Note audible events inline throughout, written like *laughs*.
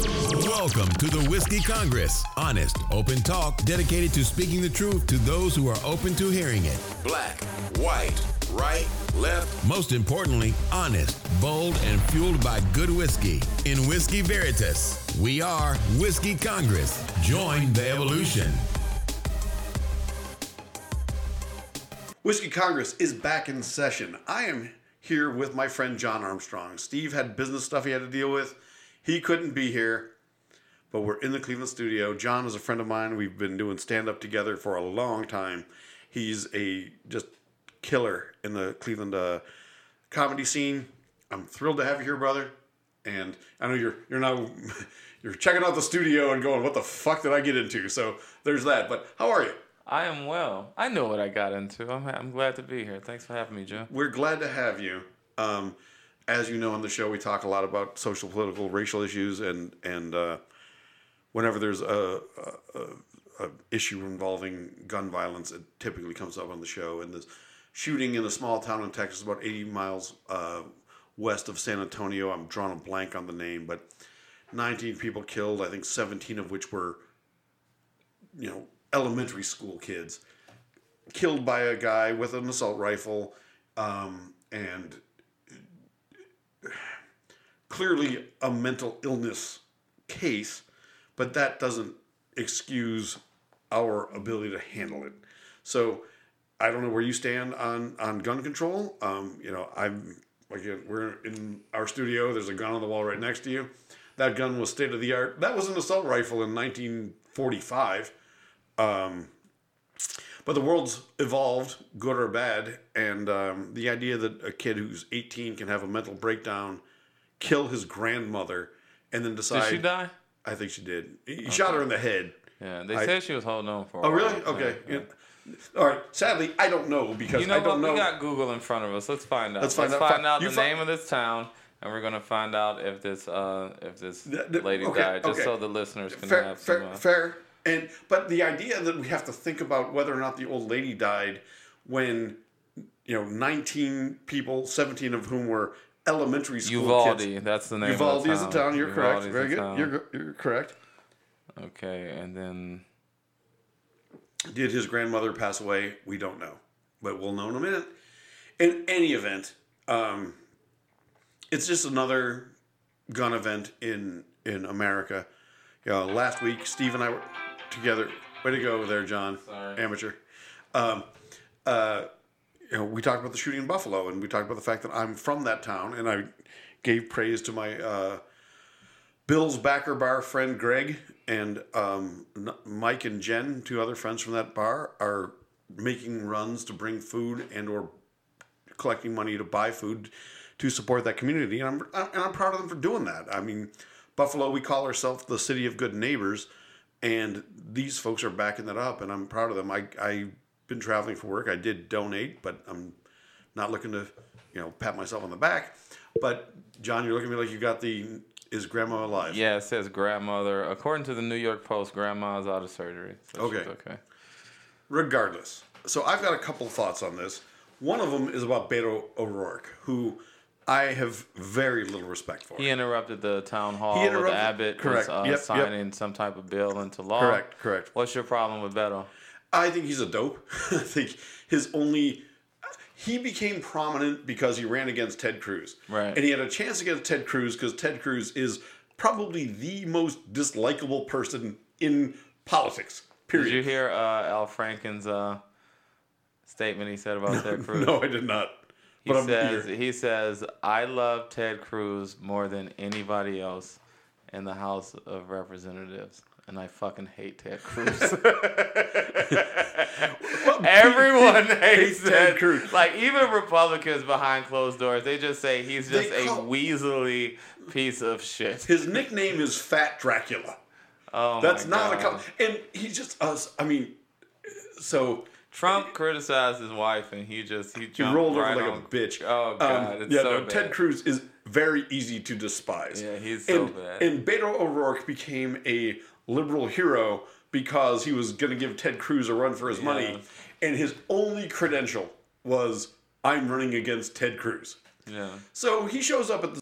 Welcome to the Whiskey Congress. Honest, open talk dedicated to speaking the truth to those who are open to hearing it. Black, white, right, left. Most importantly, honest, bold, and fueled by good whiskey. In Whiskey Veritas, we are Whiskey Congress. Join the evolution. Whiskey Congress is back in session. I am here with my friend John Armstrong. Steve had business stuff he had to deal with. He couldn't be here, but we're in the Cleveland studio. John is a friend of mine. We've been doing stand up together for a long time. He's a just killer in the Cleveland uh, comedy scene. I'm thrilled to have you here, brother. And I know you're you're now *laughs* you're checking out the studio and going, "What the fuck did I get into?" So there's that. But how are you? I am well. I know what I got into. I'm, I'm glad to be here. Thanks for having me, Joe. We're glad to have you. Um, as you know, on the show, we talk a lot about social, political, racial issues, and and uh, whenever there's a, a, a, issue involving gun violence, it typically comes up on the show. And this shooting in a small town in Texas, about 80 miles uh, west of San Antonio. I'm drawing a blank on the name, but 19 people killed. I think 17 of which were, you know, elementary school kids killed by a guy with an assault rifle um, and clearly a mental illness case but that doesn't excuse our ability to handle it. So i don't know where you stand on on gun control. Um, you know i'm again we're in our studio. There's a gun on the wall right next to you. That gun was state of the art that was an assault rifle in 1945 um, but the world's evolved, good or bad, and um, the idea that a kid who's 18 can have a mental breakdown, kill his grandmother, and then decide. Did she die? I think she did. He shot her in the head. Yeah, they I- said she was holding on for. Oh, really? while. Okay. Yeah, yeah. All right. Sadly, I don't know because You know I don't know. We got Google in front of us. Let's find out. Let's find out. find out the fi- name of this town, and we're gonna find out if this uh if this The- the- lady okay, died, just okay. so the listeners can fair, have some. fair, uh, fair. And but the idea that we have to think about whether or not the old lady died when you know 19 people, 17 of whom were elementary school Uvalde, kids. that's the name. Uvalde of the is the town. You're correct. Very good. town. You're, you're correct. Okay, and then Did his grandmother pass away? We don't know, but we'll know in a minute. In any event, um, it's just another gun event in in America. You know, last week Steve and I were together. Way to go there, John. Sorry. Amateur. Um, uh, you know, we talked about the shooting in Buffalo, and we talked about the fact that I'm from that town, and I gave praise to my uh, Bill's backer bar friend Greg and um, Mike and Jen, two other friends from that bar, are making runs to bring food and or collecting money to buy food to support that community, and I'm and I'm proud of them for doing that. I mean, Buffalo, we call ourselves the city of good neighbors, and these folks are backing that up, and I'm proud of them. I I've been traveling for work. I did donate, but I'm not looking to, you know, pat myself on the back. But John, you're looking at me like you got the is grandma alive? yeah, it says grandmother. According to the New York Post, grandma's out of surgery. So Okay. okay. regardless. So I've got a couple thoughts on this. One of them is about Beto O'Rourke, who I have very little respect for. He interrupted the town hall. He with interrupted- Abbott correct. was uh, Yep, yep. signing some type of bill into law. Correct, correct. What's your problem with Beto? I think he's a dope. *laughs* I think his only he became prominent because he ran against Ted Cruz. Right. And he had a chance against Ted Cruz because Ted Cruz is probably the most dislikable person in politics. Period. Did you hear uh, Al Franken's uh, statement he said about Ted *laughs* Cruz? No, I did not. He But says he says I love Ted Cruz more than anybody else in the House of Representatives, and I fucking hate Ted *laughs* Cruz. Everyone hates Ted Cruz. Like even Republicans behind closed doors, they just say he's just They a call- weaselly piece of shit. His nickname is Fat Dracula. Oh That's not a God. com- and he just us. I mean, so Trump criticized his wife, and he just he he rolled over right like on. a bitch. Oh god, Um, it's yeah, so no, bad. Ted Cruz is very easy to despise. Yeah, he's so and, bad. And Beto O'Rourke became a liberal hero because he was going to give Ted Cruz a run for his money, and his only credential was I'm running against Ted Cruz. Yeah. So he shows up at the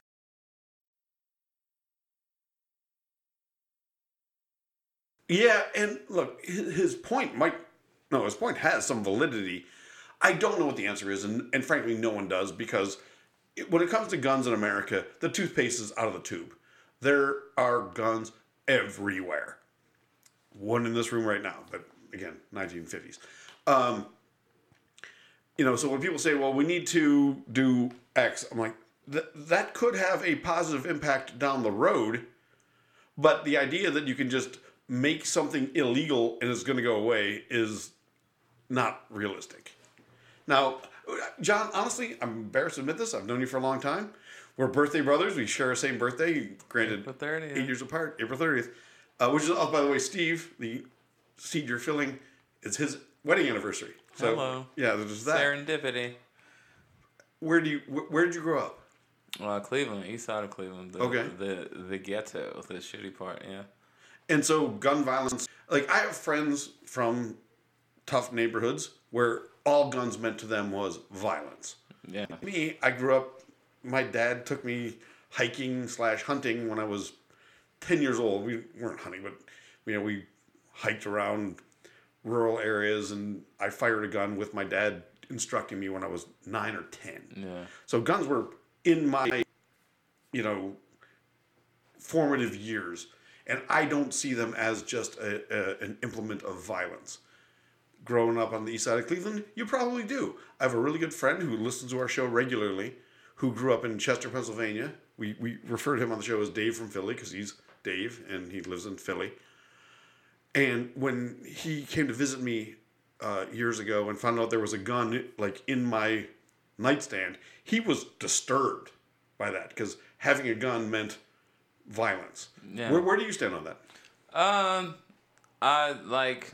Yeah, and look, his his point might no, his point has some validity. I don't know what the answer is, and, and frankly, no one does because it, when it comes to guns in America, the toothpaste is out of the tube. There are guns everywhere. One in this room right now, but again, 1950s. Um, you know, so when people say, "Well, we need to do X," I'm like, th- that could have a positive impact down the road, but the idea that you can just make something illegal and it's going to go away is not realistic. Now, John, honestly, I'm embarrassed to admit this. I've known you for a long time. We're birthday brothers. We share the same birthday, granted, April 30th. eight years apart, April 30th. Uh, which is, oh, by the way, Steve, the seed you're filling, it's his wedding anniversary. So, Hello. Yeah, there's that. Serendipity. Where do you, wh- where did you grow up? Uh, Cleveland, east side of Cleveland. The, Okay. The the ghetto, the shitty part. Yeah. And so gun violence, like I have friends from tough neighborhoods where all guns meant to them was violence. Yeah. Me, I grew up. My dad took me hiking slash hunting when I was ten years old. We weren't hunting, but you know we hiked around rural areas, and I fired a gun with my dad instructing me when I was nine or ten. Yeah. So guns were in my, you know, formative years, and I don't see them as just a, a, an implement of violence. Growing up on the east side of Cleveland, you probably do. I have a really good friend who listens to our show regularly, who grew up in Chester, Pennsylvania. We we refer to him on the show as Dave from Philly because he's Dave and he lives in Philly. And when he came to visit me uh, years ago and found out there was a gun like in my nightstand, he was disturbed by that because having a gun meant violence. Yeah. Where, where do you stand on that? Um, I like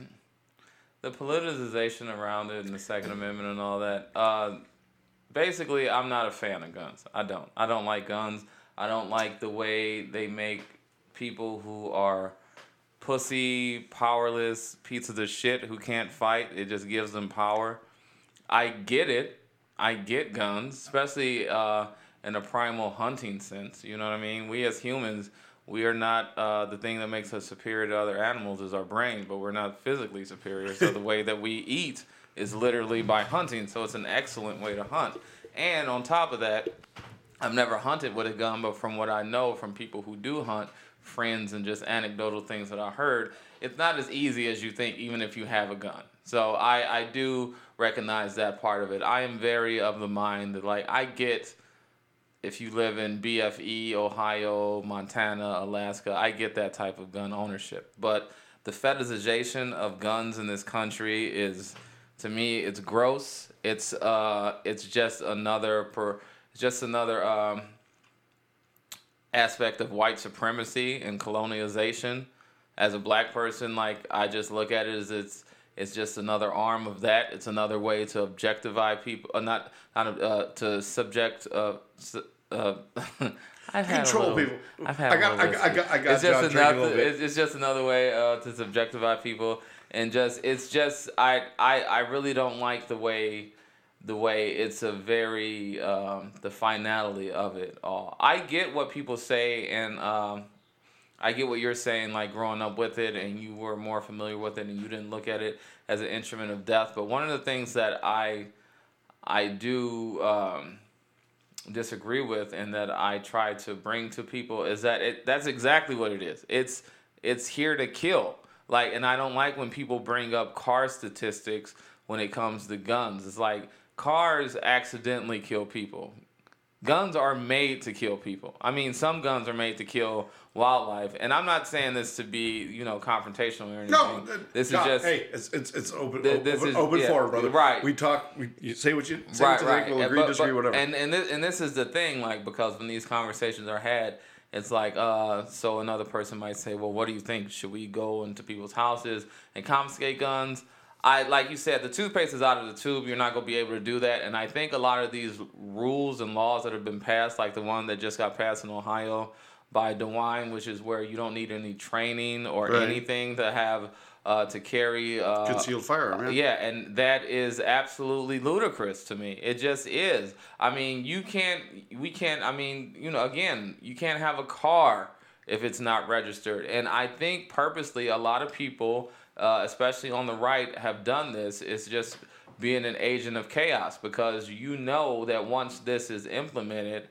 the politicization around it and the Second Amendment and all that. Uh, basically, I'm not a fan of guns. I don't. I don't like guns. I don't like the way they make people who are pussy, powerless pieces of shit who can't fight. It just gives them power. I get it. I get guns, especially uh, in a primal hunting sense. You know what I mean? We as humans, we are not uh, the thing that makes us superior to other animals is our brain, but we're not physically superior. So the way that we eat is literally by hunting. So it's an excellent way to hunt. And on top of that, I've never hunted with a gun, but from what I know from people who do hunt, friends and just anecdotal things that I heard, it's not as easy as you think, even if you have a gun. So I, I do recognize that part of it. I am very of the mind that like I get if you live in BFE, Ohio, Montana, Alaska, I get that type of gun ownership. But the fetishization of guns in this country is, to me, it's gross. It's uh, it's just another per, just another um, aspect of white supremacy and colonialization. As a black person, like I just look at it as it's it's just another arm of that. It's another way to objectify people, uh, not not uh, to subject. Uh, su- uh, *laughs* I've Control little- people. I've had I got- I got- I got- I got It's John just another. It's, it's just another way uh, to subjectify people, and just it's just I I I really don't like the way the way it's a very um, the finality of it all. I get what people say, and um, I get what you're saying, like growing up with it, and you were more familiar with it, and you didn't look at it as an instrument of death. But one of the things that I I do um, disagree with, and that I try to bring to people is that it that's exactly what it is. It's it's here to kill. Like, and I don't like when people bring up car statistics when it comes to guns. It's like cars accidentally kill people. Guns are made to kill people. I mean, some guns are made to kill wildlife, and I'm not saying this to be, you know, confrontational or anything. No, this God, is just hey, it's it's it's open Th- open, this is- open yeah, forum, brother. right. We talk. We you say what you say. what you think, We'll agree, but- disagree, but- whatever. And and this, and this is the thing, like because when these conversations are had, it's like, uh, so another person might say, well, what do you think? Should we go into people's houses and confiscate guns? I like you said, the toothpaste is out of the tube. You're not gonna be able to do that. And I think a lot of these rules and laws that have been passed, like the one that just got passed in Ohio by DeWine, which is where you don't need any training or Right. anything to have uh, to carry uh, Concealed firearm. Yeah. yeah, and that is absolutely ludicrous to me. It just is. I mean, you can't, we can't, I mean, you know, again, you can't have a car if it's not registered. And I think purposely, a lot of people, uh, especially on the right, have done this. It's just being an agent of chaos because you know that once this is implemented,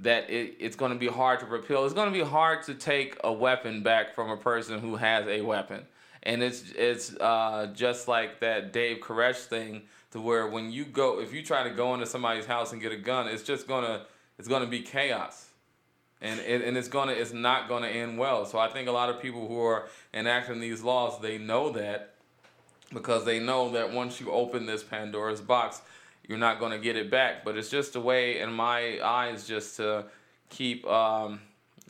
that it, it's going to be hard to repeal. It's going to be hard to take a weapon back from a person who has a weapon. And it's it's uh, just like that Dave Koresh thing, to where when you go, if you try to go into somebody's house and get a gun, it's just gonna it's gonna be chaos, and it, and it's gonna it's not gonna end well. So I think a lot of people who are enacting these laws, they know that, because they know that once you open this Pandora's box, you're not going to get it back. But it's just a way, in my eyes, just to keep um,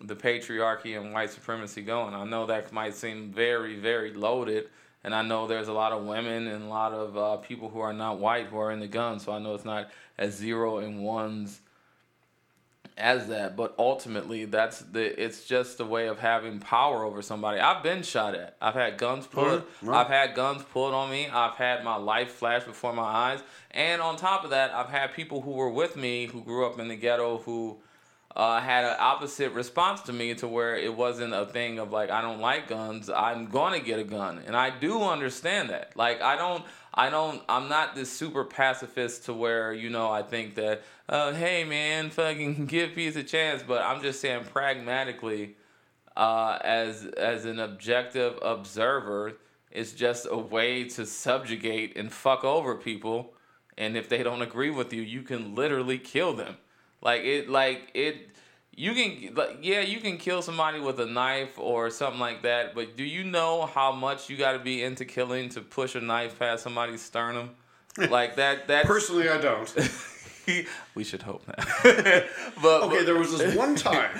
the patriarchy and white supremacy going. I know that might seem very, very loaded. And I know there's a lot of women and a lot of uh, people who are not white who are in the gun. So I know it's not as zero and ones as that, but ultimately that's the it's just a way of having power over somebody. I've been shot at. I've had guns pulled. Right. I've had guns pulled on me. I've had my life flash before my eyes. And on top of that, I've had people who were with me who grew up in the ghetto who uh, had an opposite response to me to where it wasn't a thing of like I don't like guns. I'm gonna get a gun, and I do understand that. Like I don't, I don't, I'm not this super pacifist to where you know I think that, uh, hey man, fucking *laughs* give peace a chance. But I'm just saying pragmatically, uh, as as an objective observer, it's just a way to subjugate and fuck over people. And if they don't agree with you, you can literally kill them. Like it, like it. You can, like, yeah, you can kill somebody with a knife or something like that. But do you know how much you got to be into killing to push a knife past somebody's sternum? *laughs* Like that. That personally, I don't. *laughs* we should hope not. *laughs* but okay, but, there was this one time.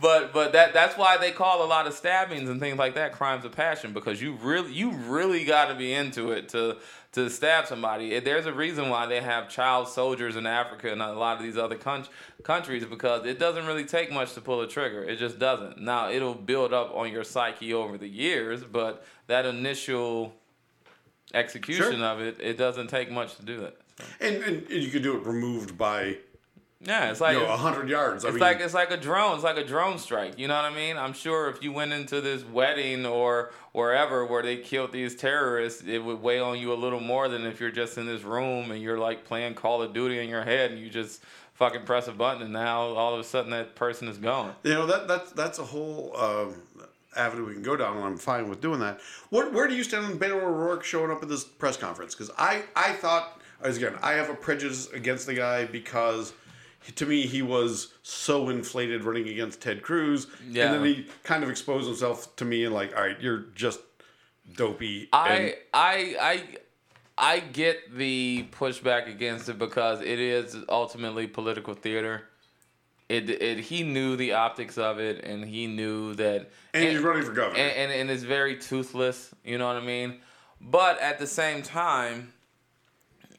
but but that that's why they call a lot of stabbings and things like that crimes of passion because you really you really got to be into it to to stab somebody. There's a reason why they have child soldiers in Africa and a lot of these other con- countries because it doesn't really take much to pull a trigger. It just doesn't. Now it'll build up on your psyche over the years, but that initial execution sure. of it, it doesn't take much to do that. So. And, and you could do it removed by yeah, it's like you know, hundred yards. I it's mean, like it's like a drone. It's like a drone strike. You know what I mean? I'm sure if you went into this wedding or wherever where they killed these terrorists, it would weigh on you a little more than if you're just in this room and you're like playing Call of Duty in your head and you just fucking press a button and now all of a sudden that person is gone. You know that that's that's a whole. Um, avenue we can go down, and I'm fine with doing that. What, where do you stand on Beto O'Rourke showing up at this press conference? Because I, I thought, again, I have a prejudice against the guy because to me, he was so inflated running against Ted Cruz. Yeah. And then he kind of exposed himself to me and like, all right, you're just dopey. I and- I I I get the pushback against it because it is ultimately political theater. It, it he knew the optics of it and he knew that and, and he's running for governor and, and, and it's very toothless you know what i mean but at the same time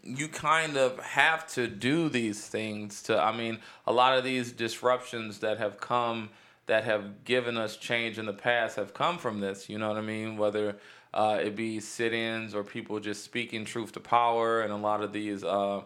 you kind of have to do these things to i mean a lot of these disruptions that have come that have given us change in the past have come from this you know what i mean? Whether uh, it be sit-ins or people just speaking truth to power and a lot of these uh,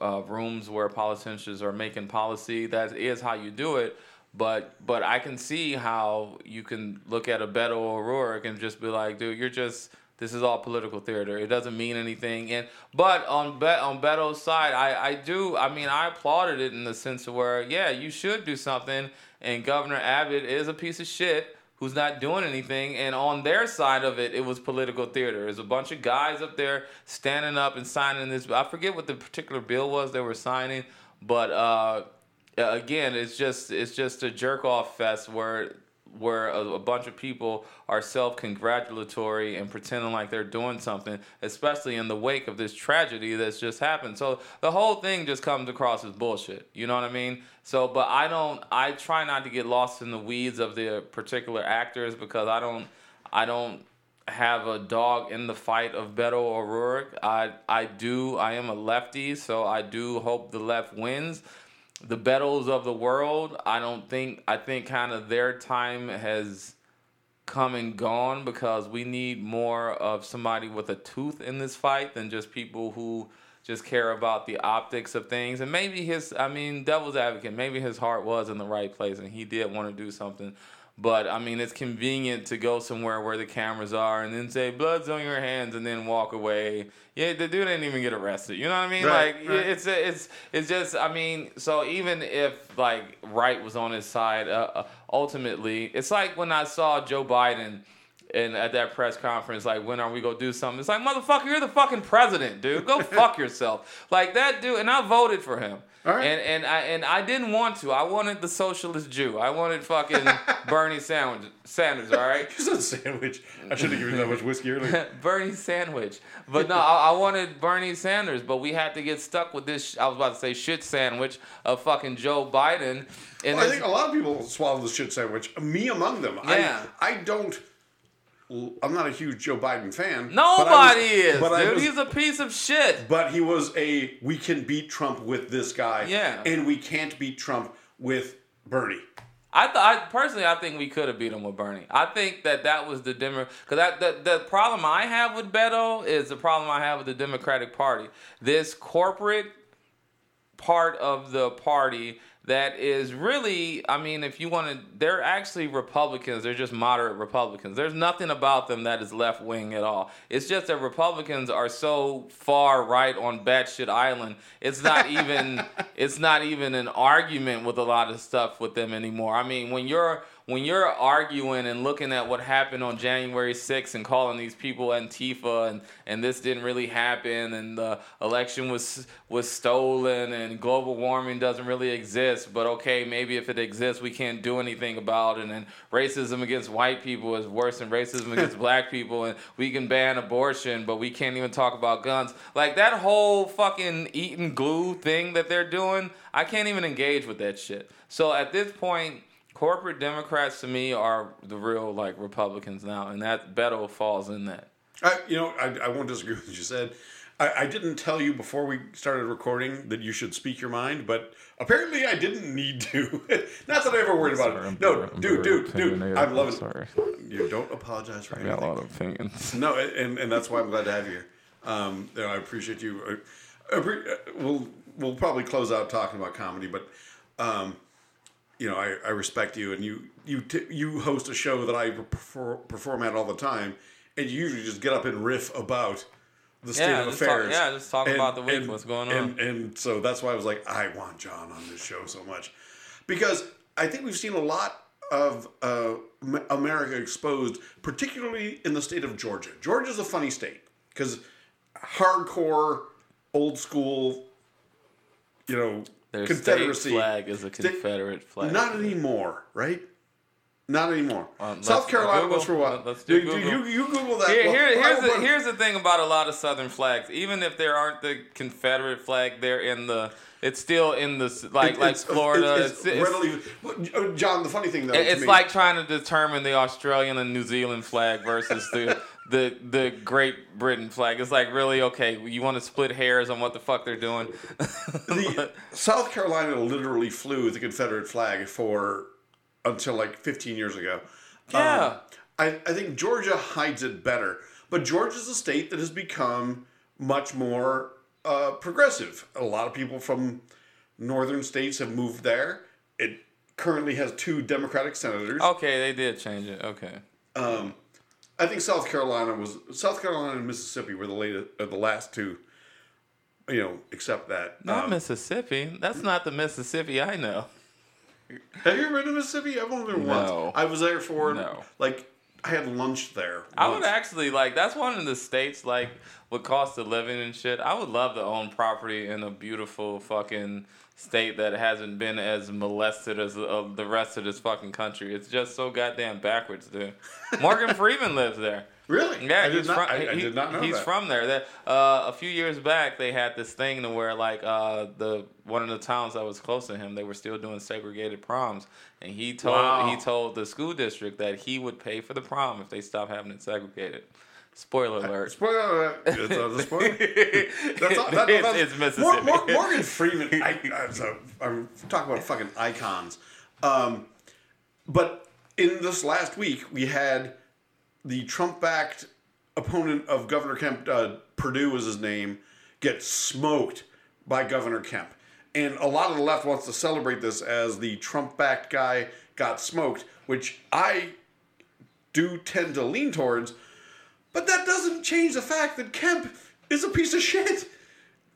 uh, rooms where politicians are making policy that is how you do it. But but i can see how you can look at a beto o'rourke and just be like dude you're just this is all political theater. It doesn't mean anything. And but on Bet on Beto's side, I, I do. I mean, I applauded it in the sense of where yeah, you should do something. And Governor Abbott is a piece of shit who's not doing anything. And on their side of it, it was political theater. There's a bunch of guys up there standing up and signing this. I forget what the particular bill was they were signing, but uh, again, it's just it's just a jerk off fest where where a, a, bunch of people are self-congratulatory and pretending like they're doing something, especially in the wake of this tragedy that's just happened. So the whole thing just comes across as bullshit. You know what I mean? So, but I don't. I try not to get lost in the weeds of the particular actors because I don't. I don't have a dog in the fight of Beto O'Rourke. I I do. I am a lefty, so I do hope the left wins the Bettles of the world, I don't think I think kind of their time has come and gone because we need more of somebody with a tooth in this fight than just people who just care about the optics of things. And maybe his, I mean, devil's advocate, maybe his heart was in the right place and he did want to do something. But I mean, it's convenient to go somewhere where the cameras are and then say "blood's on your hands" and then walk away. Yeah, the dude didn't even get arrested. You know what I mean? Right, like right. it's it's it's just. I mean, so even if like right was on his side, uh, uh, ultimately, it's like when I saw Joe Biden. And at that press conference, like, when are we gonna do something? It's like, motherfucker, you're the fucking president, dude. Go *laughs* fuck yourself. Like that dude, and I voted for him. Right. And and I and I didn't want to. I wanted the socialist Jew. I wanted fucking *laughs* Bernie Sandwich, Sanders. All right. *laughs* You said sandwich. I shouldn't have given you that much whiskey earlier. Bernie sandwich. But no, I, I wanted Bernie Sanders, but we had to get stuck with this. I was about to say shit sandwich of fucking Joe Biden. And Well, I think a lot of people swallow the shit sandwich. Me among them. Yeah. I, I don't. I'm not a huge Joe Biden fan. nobody was- is, but dude. was- He's a piece of shit. But he was a we can beat Trump with this guy. Yeah. And we can't beat Trump with Bernie. I, th- I personally, I think we could have beat him with Bernie. I think that that was the Demo because that the, the problem I have with Beto is the problem I have with the Democratic Party. This corporate part of the party that is really, I mean, if you want to, they're actually Republicans. They're just moderate Republicans. There's nothing about them that is left wing at all. It's just that Republicans are so far right on batshit island. It's not even, *laughs* it's not even an argument with a lot of stuff with them anymore. I mean, when you're when you're arguing and looking at what happened on January 6th and calling these people Antifa and, and this didn't really happen and the election was was stolen and global warming doesn't really exist, but okay, maybe if it exists, we can't do anything about it. And racism against white people is worse than racism against *laughs* black people, and we can ban abortion, but we can't even talk about guns. Like that whole fucking eating glue thing that they're doing, I can't even engage with that shit. So at this point, corporate Democrats to me are the real like Republicans now, and that Beto falls in that. I, you know, I, I won't disagree *laughs* with what you said. I, I didn't tell you before we started recording that you should speak your mind, but apparently I didn't need to. *laughs* Not that I ever worried about it. No, dude, dude, dude, I'm loving. Sorry, You don't apologize for I got a lot of opinions. *laughs* No, and, and that's why I'm glad to have you here. Um, you know, I appreciate you. I, I uh, we'll we'll probably close out talking about comedy, but um, you know, I, I respect you, and you you t- you host a show that I perform, perform at all the time, and you usually just get up and riff about the state Yeah, of just talk- affairs. yeah, just talk And- about the week, and- what's going And, and so that's why I was like, I want John on this show so much, because I think we've seen a lot of uh, America exposed, particularly in the state of Georgia. Georgia's a funny state because hardcore, old school, you know, Their Confederacy. state flag is a Confederate flag. Not anymore, right? Not anymore. Um, South Carolina Google. was for what? Let's do you, Google. you, you Google that. Here, here, here's, the, here's the thing about a lot of Southern flags. Even if there aren't the Confederate flag, they're in the. It's still in the like it- like it's- Florida. It's, It's, readily. John, the funny thing though, it's like trying to determine the Australian and New Zealand flag versus the the the Great Britain flag. It's like really okay. You want to split hairs on what the fuck they're doing? the, *laughs* South Carolina literally flew the Confederate flag for until like 15 years ago. Yeah. Um, I, I think Georgia hides it better, but Georgia's a state that has become much more uh, progressive. A lot of people from northern states have moved there. It currently has two Democratic senators. okay, they did change it. Okay. Um, I think South Carolina was South Carolina and Mississippi were the latest, uh, the last two. You know, except that. Not Um, Mississippi. That's not the Mississippi I know. Have you ever been to Mississippi? I've only been No. once. I was there for No. like I had lunch there. I would actually like that's one of the states like with cost of living and shit. I would love to own property in a beautiful fucking state that hasn't been as molested as uh, the rest of this fucking country. It's just so goddamn backwards, dude. Morgan *laughs* Freeman lives there. Really? Yeah, I did he's not. from. I, I he- did not know he's that. from there. That uh, a few years back, they had this thing to where like uh, the one of the towns that was close to him, they were still doing segregated proms, and he told Wow. he told the school district that he would pay for the prom if they stopped having it segregated. Spoiler alert. Spoiler alert. It's uh, the spoiler. *laughs* That's all, that, It's- that's, it's Mississippi. Mor- Mor- Morgan Freeman. I, so I'm talking about fucking icons. Um, but in this last week, we had the Trump-backed opponent of Governor Kemp, uh, Perdue was his name, get smoked by Governor Kemp. And a lot of the left wants to celebrate this as the Trump backed guy got smoked, which I do tend to lean towards. But that doesn't change the fact that Kemp is a piece of shit.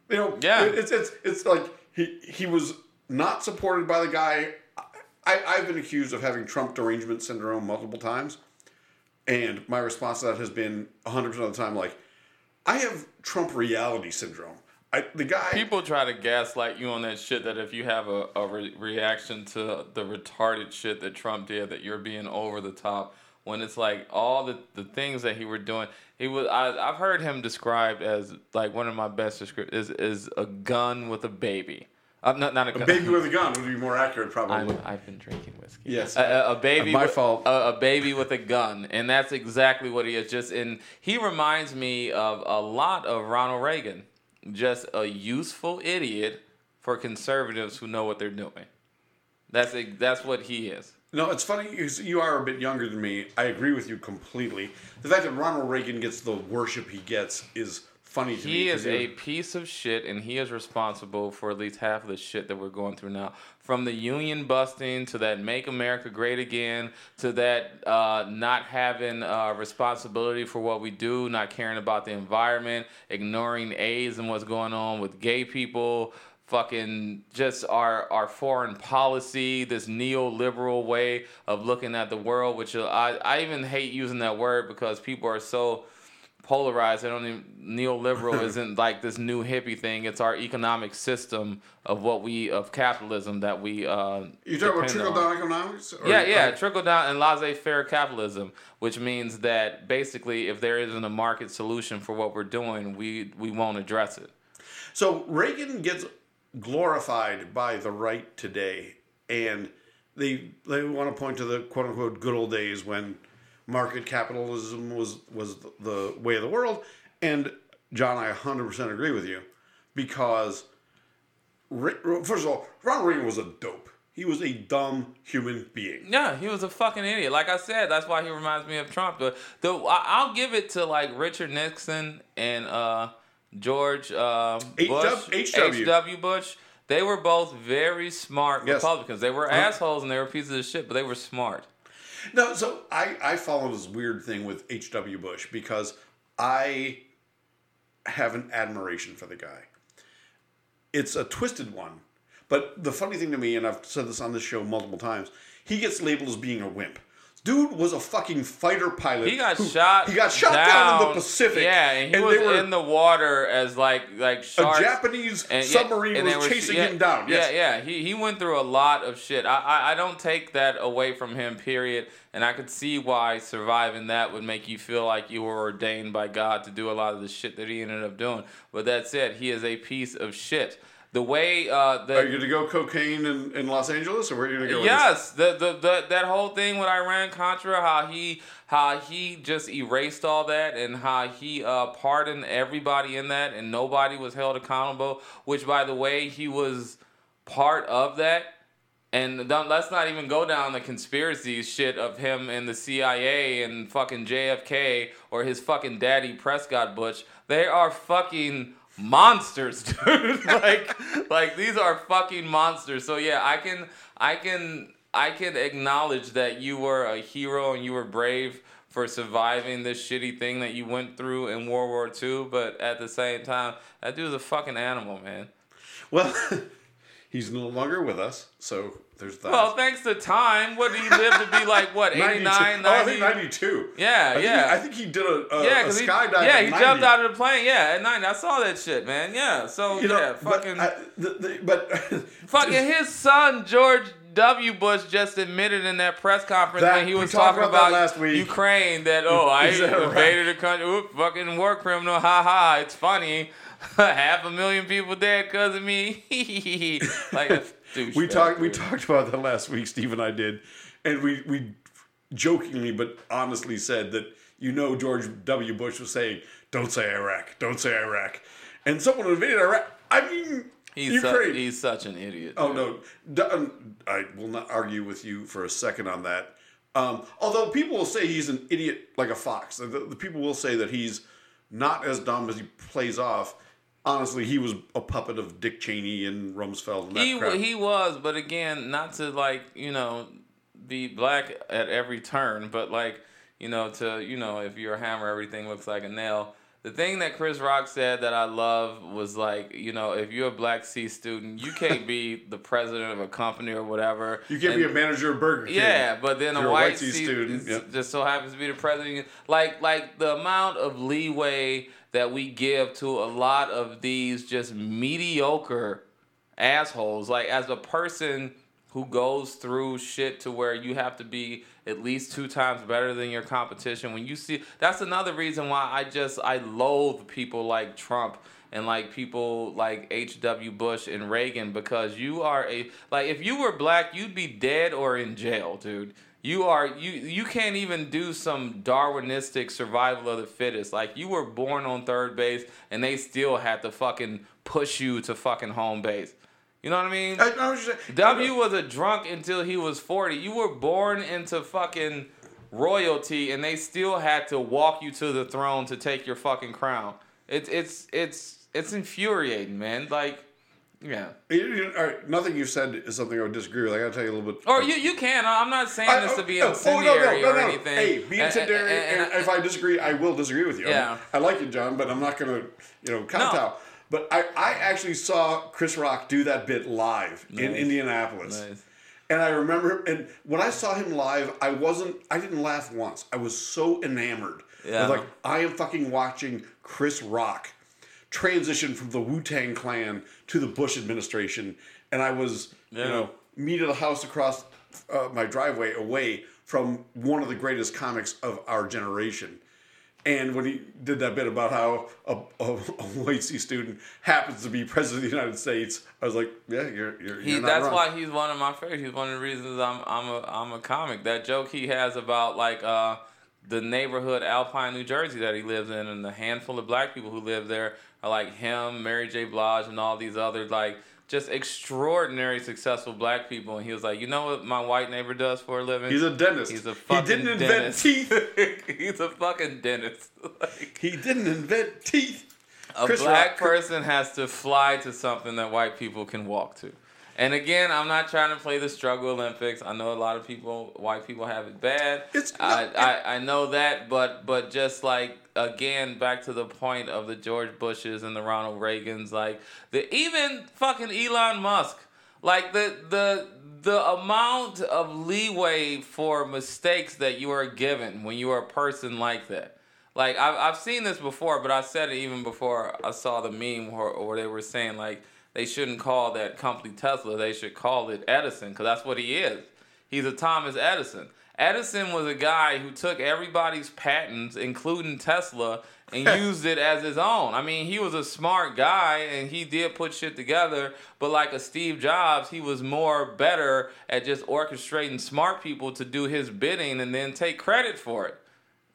You know, Yeah. it's it's it's like he he was not supported by the guy. I, I've been accused of having Trump derangement syndrome multiple times, and my response to that has been 100 percent of the time like, I have Trump reality syndrome. I, the guy People try to gaslight you on that shit that if you have a, a re- reaction to the retarded shit that Trump did, that you're being over the top. When it's like all the, the things that he were doing, he was. I, I've heard him described as like one of my best descriptions is is a gun with a baby. Uh, not not a, gun. baby with a gun would be more accurate probably. I'm, I've been drinking whiskey. Yes. a, a, a baby. My with- fault. A, a baby with a gun, and that's exactly what he is. Just and he reminds me of a lot of Ronald Reagan. Just a useful idiot for conservatives who know what they're doing. That's a, that's what he is. No, it's funny because you are a bit younger than me. I agree with you completely. The fact that Ronald Reagan gets the worship he gets is funny to me. He is a piece of shit, and he is responsible for at least half of the shit that we're going through now. From the union busting to that "Make America Great Again" to that uh, not having uh, responsibility for what we do, not caring about the environment, ignoring AIDS and what's going on with gay people. Fucking just our our foreign policy, this neoliberal way of looking at the world, which I I even hate using that word because people are so polarized. I don't even neoliberal *laughs* isn't like this new hippie thing. It's our economic system of what we of capitalism that we. Uh, You talking about trickle down economics? Or- Yeah, yeah, or- trickle down and laissez-faire capitalism, which means that basically, if there isn't a market solution for what we're doing, we we won't address it. So Reagan gets glorified by the right today, and they they want to point to the quote unquote good old days when market capitalism was was the way of the world. And John, I 100% agree with you because first of all, Ronald Reagan was a dope. He was a dumb human being. Yeah, he was a fucking idiot. Like I said, that's why he reminds me of Trump. But the I'll give it to like Richard Nixon and uh, George uh, Bush, H.W.. H.W. Bush. They were both very smart Yes. Republicans. They were assholes and they were pieces of shit, but they were smart. No, so I, I follow this weird thing with H.W. Bush because I have an admiration for the guy. It's a twisted one. But the funny thing to me, and I've said this on this show multiple times, he gets labeled as being a wimp. Dude was a fucking fighter pilot. He got who- shot. He got shot down, in the Pacific. Yeah, and he they was were- in the water as like like sharks. a. Japanese And, submarine and they was were- chasing yeah, him down. Yes. Yeah, yeah. He he went through a lot of shit. I, I I don't take that away from him. Period. And I could see why surviving that would make you feel like you were ordained by God to do a lot of the shit that he ended up doing. But that said, he is a piece of shit. The way uh, the Are you to go cocaine in, in Los Angeles, or where are you going to go? with? Yes, the, the the that whole thing with Iran Contra, how he how he just erased all that, and how he uh, pardoned everybody in that, and nobody was held accountable. Which, by the way, he was part of that. And let's not even go down the conspiracy shit of him and the CIA and fucking JFK or his fucking daddy Prescott Bush. They are fucking monsters, *laughs* dude. like, like these are fucking monsters. So yeah, I can, I can, I can acknowledge that you were a hero and you were brave for surviving this shitty thing that you went through in World War II. But at the same time, that dude's a fucking animal, man. Well, *laughs* he's no longer with us, so there's that. Well, thanks to time, what did he live to be like? What *laughs* 89, 92. 90? Oh, I think 92. Yeah, I yeah. He, I think he did a, a, yeah, a because he, yeah, he 90. jumped out of the plane. Yeah, at nine. I saw that shit, man. Yeah, so You know, yeah, but, fucking, I, the, the, but *laughs* fucking his son George W. Bush just admitted in that press conference That- when he was talking about about, last week. Ukraine that oh *laughs* I that right? invaded a country, oop, fucking war criminal, ha ha. It's funny, *laughs* half a million people dead because of me. *laughs* like *laughs* we talked we talked about that last week. Steve and I did, and we we jokingly but honestly said that you know George W. Bush was saying, "Don't say Iraq, don't say Iraq," and someone invaded Iraq. I mean, He's, su- he's such an idiot. Oh dude. no, um, I will not argue with you for a second on that. Um, although people will say he's an idiot like a fox. The, the people will say that he's not as dumb as he plays off. Honestly, he was a puppet of Dick Cheney and Rumsfeld and that he crowd. he was, but again, not to like you know be black at every turn, but like you know to you know if you're a hammer, everything looks like a nail. The thing that Chris Rock said that I love was like, you know, if you're a Black C student, you can't be *laughs* the president of a company or whatever. you can't be a manager of Burger King. Yeah, but then a white C C student, just so happens to be the president. Like like the amount of leeway that we give to a lot of these just mediocre assholes. Like as a person who goes through shit to where you have to be at least two times better than your competition. When you see that's another reason why I just I loathe people like Trump and like people like H.W. Bush and Reagan because you are a like if you were black you'd be dead or in jail, dude. You are you you can't even do some Darwinistic survival of the fittest. Like you were born on third base and they still had to fucking push you to fucking home base. You know what I mean? I, I was saying, W was a drunk until he was 40. You were born into fucking royalty and they still had to walk you to the throne to take your fucking crown. It's it's it's it's infuriating, man. Like yeah. You- you- all right, nothing you said is something I would disagree with. I got to tell you a little bit. Or you you can. I'm not saying I- this to oh, be no, oh, incendiary no, no, or no, no. anything. Hey, be And- incendiary. and- And, and- if I disagree, I will disagree with you. Yeah. I like you, John, but I'm not going to, you know, kowtow. But I, I actually saw Chris Rock do that bit live in Indianapolis. Nice. And I remember, and when I saw him live, I wasn't, I didn't laugh once. I was so enamored. I Yeah. was like, I am fucking watching Chris Rock transition from the Wu Tang Clan to the Bush administration. And I was, Yeah. you know, me to the house across uh, my driveway away from one of the greatest comics of our generation. And when he did that bit about how a, a, a *laughs* white C student happens to be president of the United States, I was like, yeah, you're, you're, He, you're not that's wrong. why he's one of my favorites. He's one of the reasons I'm I'm a I'm a comic. That joke he has about like uh the neighborhood Alpine, New Jersey that he lives in, and the handful of black people who live there are like him, Mary J. Blige, and all these other like just extraordinary successful black people. And he was like, you know what my white neighbor does for a living? He's a dentist. He's a fucking he didn't invent dentist. teeth. *laughs* he's a fucking dentist. *laughs* like, He didn't invent teeth. a Chris black Rock- person has to fly to something that white people can walk to. And again, I'm not trying to play the struggle Olympics. I know a lot of people, white people, have it bad. It's I, not- I, I know that, but but just like again, back to the point of the George Bushes and the Ronald Reagans, like the even fucking Elon Musk, like the the the amount of leeway for mistakes that you are given when you are a person like that. Like I've I've seen this before, but I said it even before I saw the meme where, where they were saying like they shouldn't call that company Tesla. They should call it Edison because that's what he is. He's a Thomas Edison. Edison was a guy who took everybody's patents, including Tesla, and *laughs* used it as his own. I mean, he was a smart guy and he did put shit together, but like a Steve Jobs, he was more better at just orchestrating smart people to do his bidding and then take credit for it.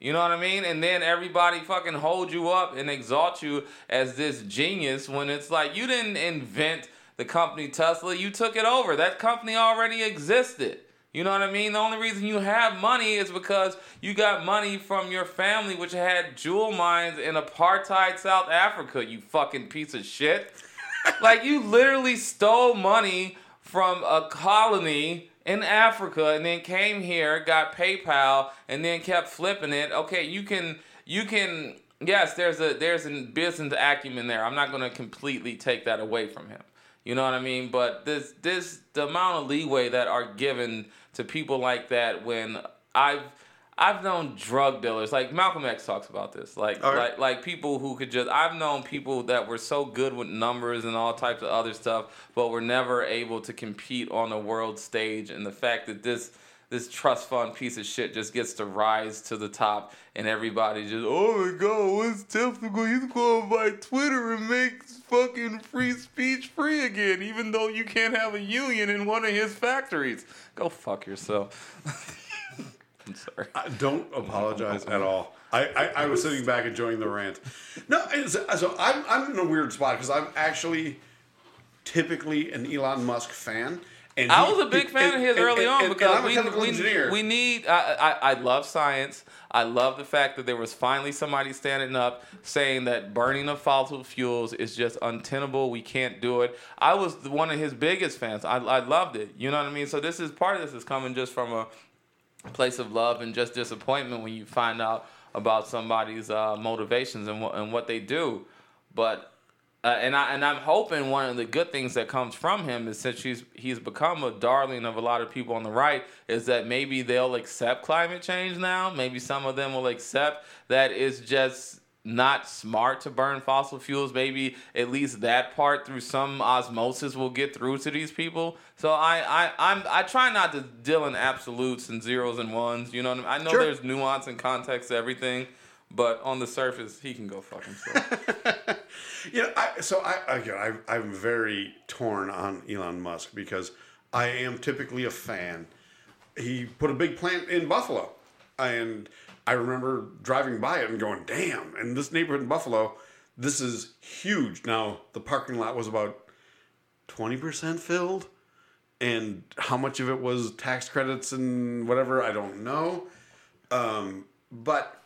You know what I mean? And then everybody fucking hold you up and exalt you as this genius when it's like you didn't invent the company Tesla, you took it over. That company already existed. You know what I mean? The only reason you have money is because you got money from your family, which had jewel mines in apartheid South Africa, you fucking piece of shit. *laughs* like, you literally stole money from a colony in Africa and then came here, got PayPal, and then kept flipping it. Okay, you can you can yes, there's a there's a business acumen there. I'm not gonna completely take that away from him. You know what I mean? But this this the amount of leeway that are given to people like that when I've I've known drug dealers like Malcolm X talks about this like right. like like people who could just I've known people that were so good with numbers and all types of other stuff but were never able to compete on the world stage and the fact that this this trust fund piece of shit just gets to rise to the top and everybody just oh my god what's typical he's going buy Twitter and makes fucking free speech free again even though you can't have a union in one of his factories go fuck yourself *laughs* I'm sorry I don't apologize at all. I, I, I was sitting back enjoying the rant. No, so I'm, I'm in a weird spot because I'm actually typically an Elon Musk fan. And I he- was a big fan of his and- early and- on and- and because we, we, we need. I, I I love science. I love the fact that there was finally somebody standing up saying that burning of fossil fuels is just untenable. We can't do it. I was one of his biggest fans. I I loved it. You know what I mean? So this is part of this is coming just from a place of love and just disappointment when you find out about somebody's uh, motivations and what and what they do. But uh, and I and I'm hoping one of the good things that comes from him is since he's he's become a darling of a lot of people on the right is that maybe they'll accept climate change now. Maybe some of them will accept that it's just not smart to burn fossil fuels. Maybe at least that part through some osmosis will get through to these people. So I I I'm I try not to deal in absolutes and zeros and ones. You know what I mean? I know Sure. there's nuance and context to everything. But on the surface, he can go fuck himself. *laughs* You know, I, so I again, I, I'm very torn on Elon Musk because I am typically a fan. He put a big plant in Buffalo, and I remember driving by it and going, "Damn!" And this neighborhood in Buffalo, this is huge. Now the parking lot was about twenty percent filled, and how much of it was tax credits and whatever I don't know. Um, but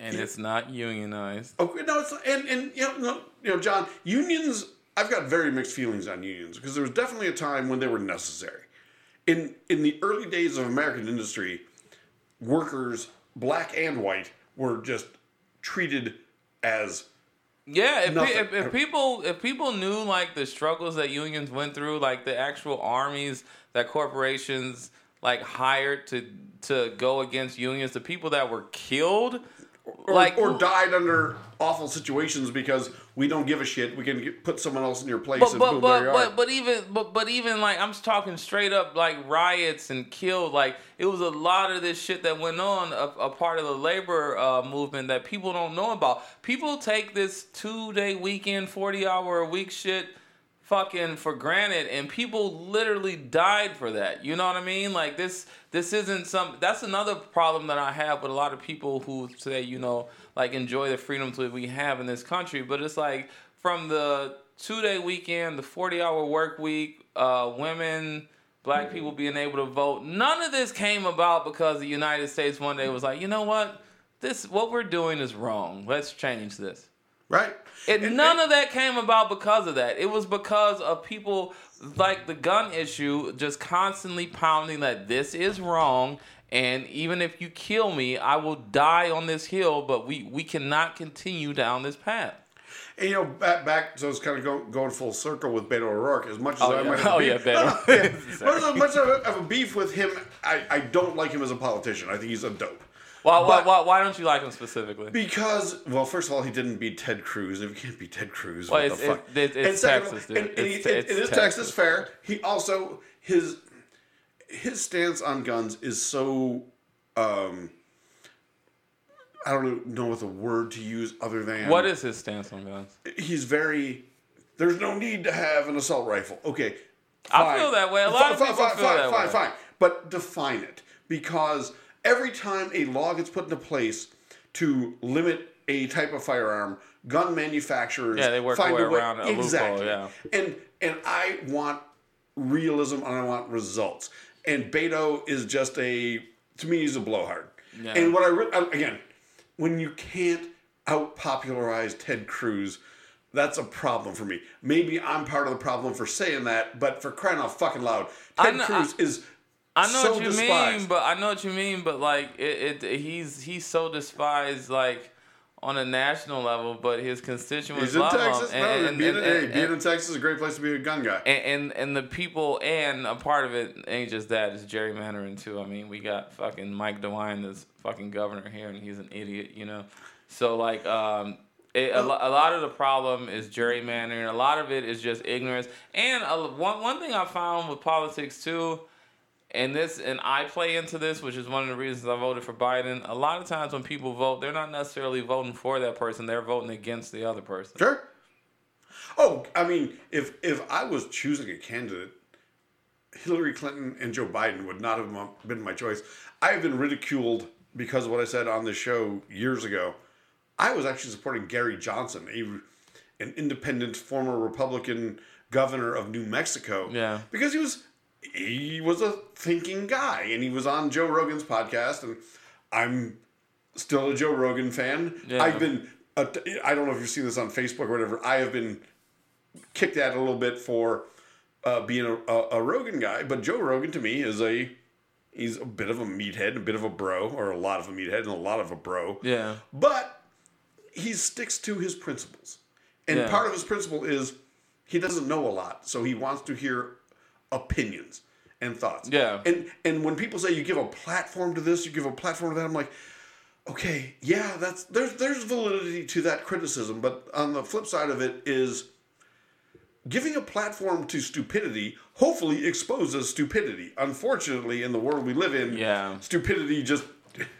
and it's not unionized. Okay, no, it's and and you know, no, you know, John, unions. I've got very mixed feelings on unions because there was definitely a time when they were necessary. In in the early days of American industry, workers, black and white, were just treated as Yeah, if, pe- if, if people if people knew like the struggles that unions went through, like the actual armies that corporations like hired to to go against unions, the people that were killed, or, like or died under awful situations because we don't give a shit. We can get, put someone else in your place. But and but boom, but, but but even but but even like I'm talking straight up like riots and killed like it was a lot of this shit that went on a, a part of the labor uh, movement that people don't know about. People take this two day weekend, forty hour a week shit fucking for granted and people literally died for that. You know what I mean? Like this this isn't some that's another problem that I have with a lot of people who say, you know, like enjoy the freedoms that we have in this country, but it's like from the two day weekend, the 40 hour work week, uh, women, black people being able to vote. None of this came about because the United States one day was like, you know what? This what we're doing is wrong. Let's change this. right? And, And- none and- of that came about because of that. It was because of people like the gun issue just constantly pounding that this is wrong. And even if you kill me, I will die on this hill. But we, we cannot continue down this path. And, you know, back, back so it's kind of go, going full circle with Beto O'Rourke. As much as Oh, I yeah. might have *laughs* Oh, beef, yeah, Beto. No, *laughs* no, yeah. *laughs* Much as- much of a, of a beef with him, I, I don't like him as a politician. I think he's a dope. Why, why, why, why don't you like him specifically? Because, well, first of all, he didn't beat Ted Cruz. If you can't beat Ted Cruz, Well, what it's- the fuck? it- it's And second Texas, dude. And, and he, It's- it- it's it is Texas. Texas. fair. He also his his stance on guns is so. Um, I don't know what the word to use other than What is his stance on guns? he's very. There's no need to have an assault rifle. Okay, I feel that way. A lot fine, of people fine, feel fine, that fine, way. fine. But define it because every time a law gets put into place to limit a type of firearm, gun manufacturers Yeah, they work find their a way around a loophole, exactly. yeah. And and I want realism and I want results. And Beto is just a to me he's a blowhard. Yeah. And what I re- again, when you can't out popularize Ted Cruz, that's a problem for me. Maybe I'm part of the problem for saying that, but for crying out fucking loud, Ted know- Cruz is I know so what you despised. mean, but I know what you mean, but like it, it he's he's so despised like on a national level, but his constituents He's in love Texas. him. no, And, being, and, in, hey, being in Texas is a great place to be a gun guy. and, and the people and a part of it ain't just that it's gerrymandering too. I mean, we got fucking Mike DeWine that's fucking governor here, and he's an idiot, you know. So like, um, it, a, a lot of the problem is gerrymandering. A lot of it is just ignorance. And a, one one thing I found with politics too, and this and I play into this, which is one of the reasons I voted for Biden. A lot of times when people vote, they're not necessarily voting for that person; they're voting against the other person. Sure. Oh, I mean, if if I was choosing a candidate, Hillary Clinton and Joe Biden would not have been my choice. I have been ridiculed because of what I said on this show years ago. I was actually supporting Gary Johnson, a, an independent former Republican governor of New Mexico. Yeah. Because he was he was a thinking guy, and he was on Joe Rogan's podcast, and I'm still a Joe Rogan fan. Yeah. I've been, uh, I don't know if you've seen this on Facebook or whatever. I have been kicked at a little bit for uh, being a, a, a Rogan guy, but Joe Rogan to me is a he's a bit of a meathead, a bit of a bro, or a lot of a meathead, and a lot of a bro. Yeah. But he sticks to his principles. And Yeah. part of his principle is he doesn't know a lot, so he wants to hear opinions and thoughts. Yeah. And and when people say you give a platform to this, you give a platform to that, I'm like, okay, yeah, that's there's there's validity to that criticism, but on the flip side of it is giving a platform to stupidity hopefully exposes stupidity. Unfortunately, in the world we live in, Yeah. stupidity just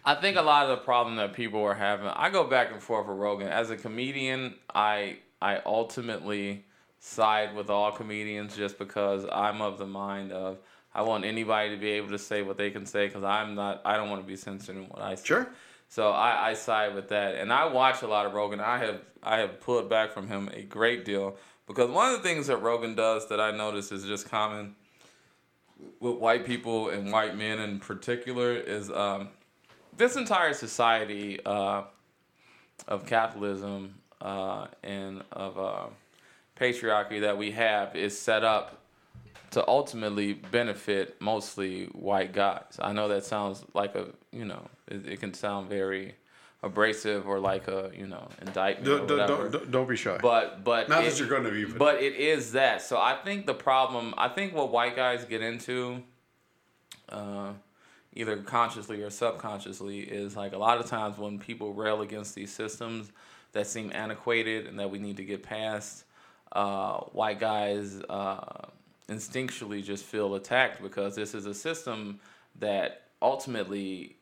I think a lot of the problem that people are having, I go back and forth with Rogan. As a comedian, I I ultimately side with all comedians just because I'm of the mind of I want anybody to be able to say what they can say because I'm not I don't want to be censored in what I say. Sure. So I, I side with that, and I watch a lot of Rogan. I have I have pulled back from him a great deal because one of the things that Rogan does that I notice is just common with white people and white men in particular is um, this entire society uh, of capitalism uh, and of uh, patriarchy that we have is set up to ultimately benefit mostly white guys. I know that sounds like a you know it, it can sound very abrasive or like a you know indictment don't, don't, don't, don't be shy. But but Not it- that you're going to be, but- But it is that. So I think the problem. I think what white guys get into, uh, either consciously or subconsciously, is like a lot of times when people rail against these systems that seem antiquated and that we need to get past. Uh, white guys uh, instinctually just feel attacked because this is a system that ultimately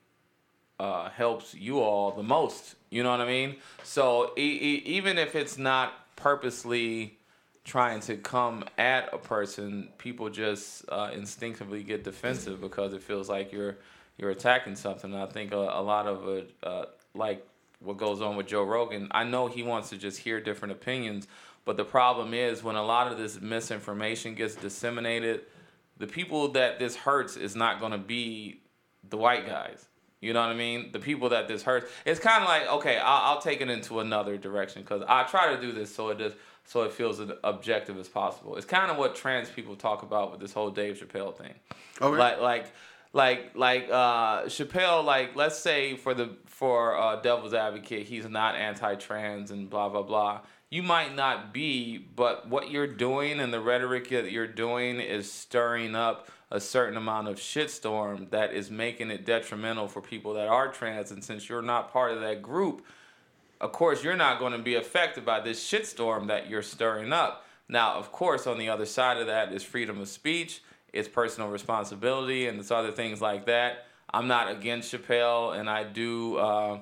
uh, helps you all the most. You know what I mean? So e- e- even if it's not purposely trying to come at a person, people just uh, instinctively get defensive because it feels like you're you're attacking something. And I think a, a lot of it, uh, like what goes on with Joe Rogan, I know he wants to just hear different opinions, but the problem is when a lot of this misinformation gets disseminated, the people that this hurts is not going to be the white guys. You know what I mean? The people that this hurts. It's kind of like okay, I'll, I'll take it into another direction because I try to do this so it does so it feels as objective as possible. It's kind of what trans people talk about with this whole Dave Chappelle thing. Okay. Like like like like uh, Chappelle. Like let's say for the for uh, Devil's Advocate, he's not anti-trans and blah blah blah. You might not be, but what you're doing and the rhetoric that you're doing is stirring up a certain amount of shitstorm that is making it detrimental for people that are trans. And since you're not part of that group, of course you're not going to be affected by this shitstorm that you're stirring up. Now, of course, on the other side of that is freedom of speech, it's personal responsibility, and it's other things like that. I'm not against Chappelle, and I do, uh,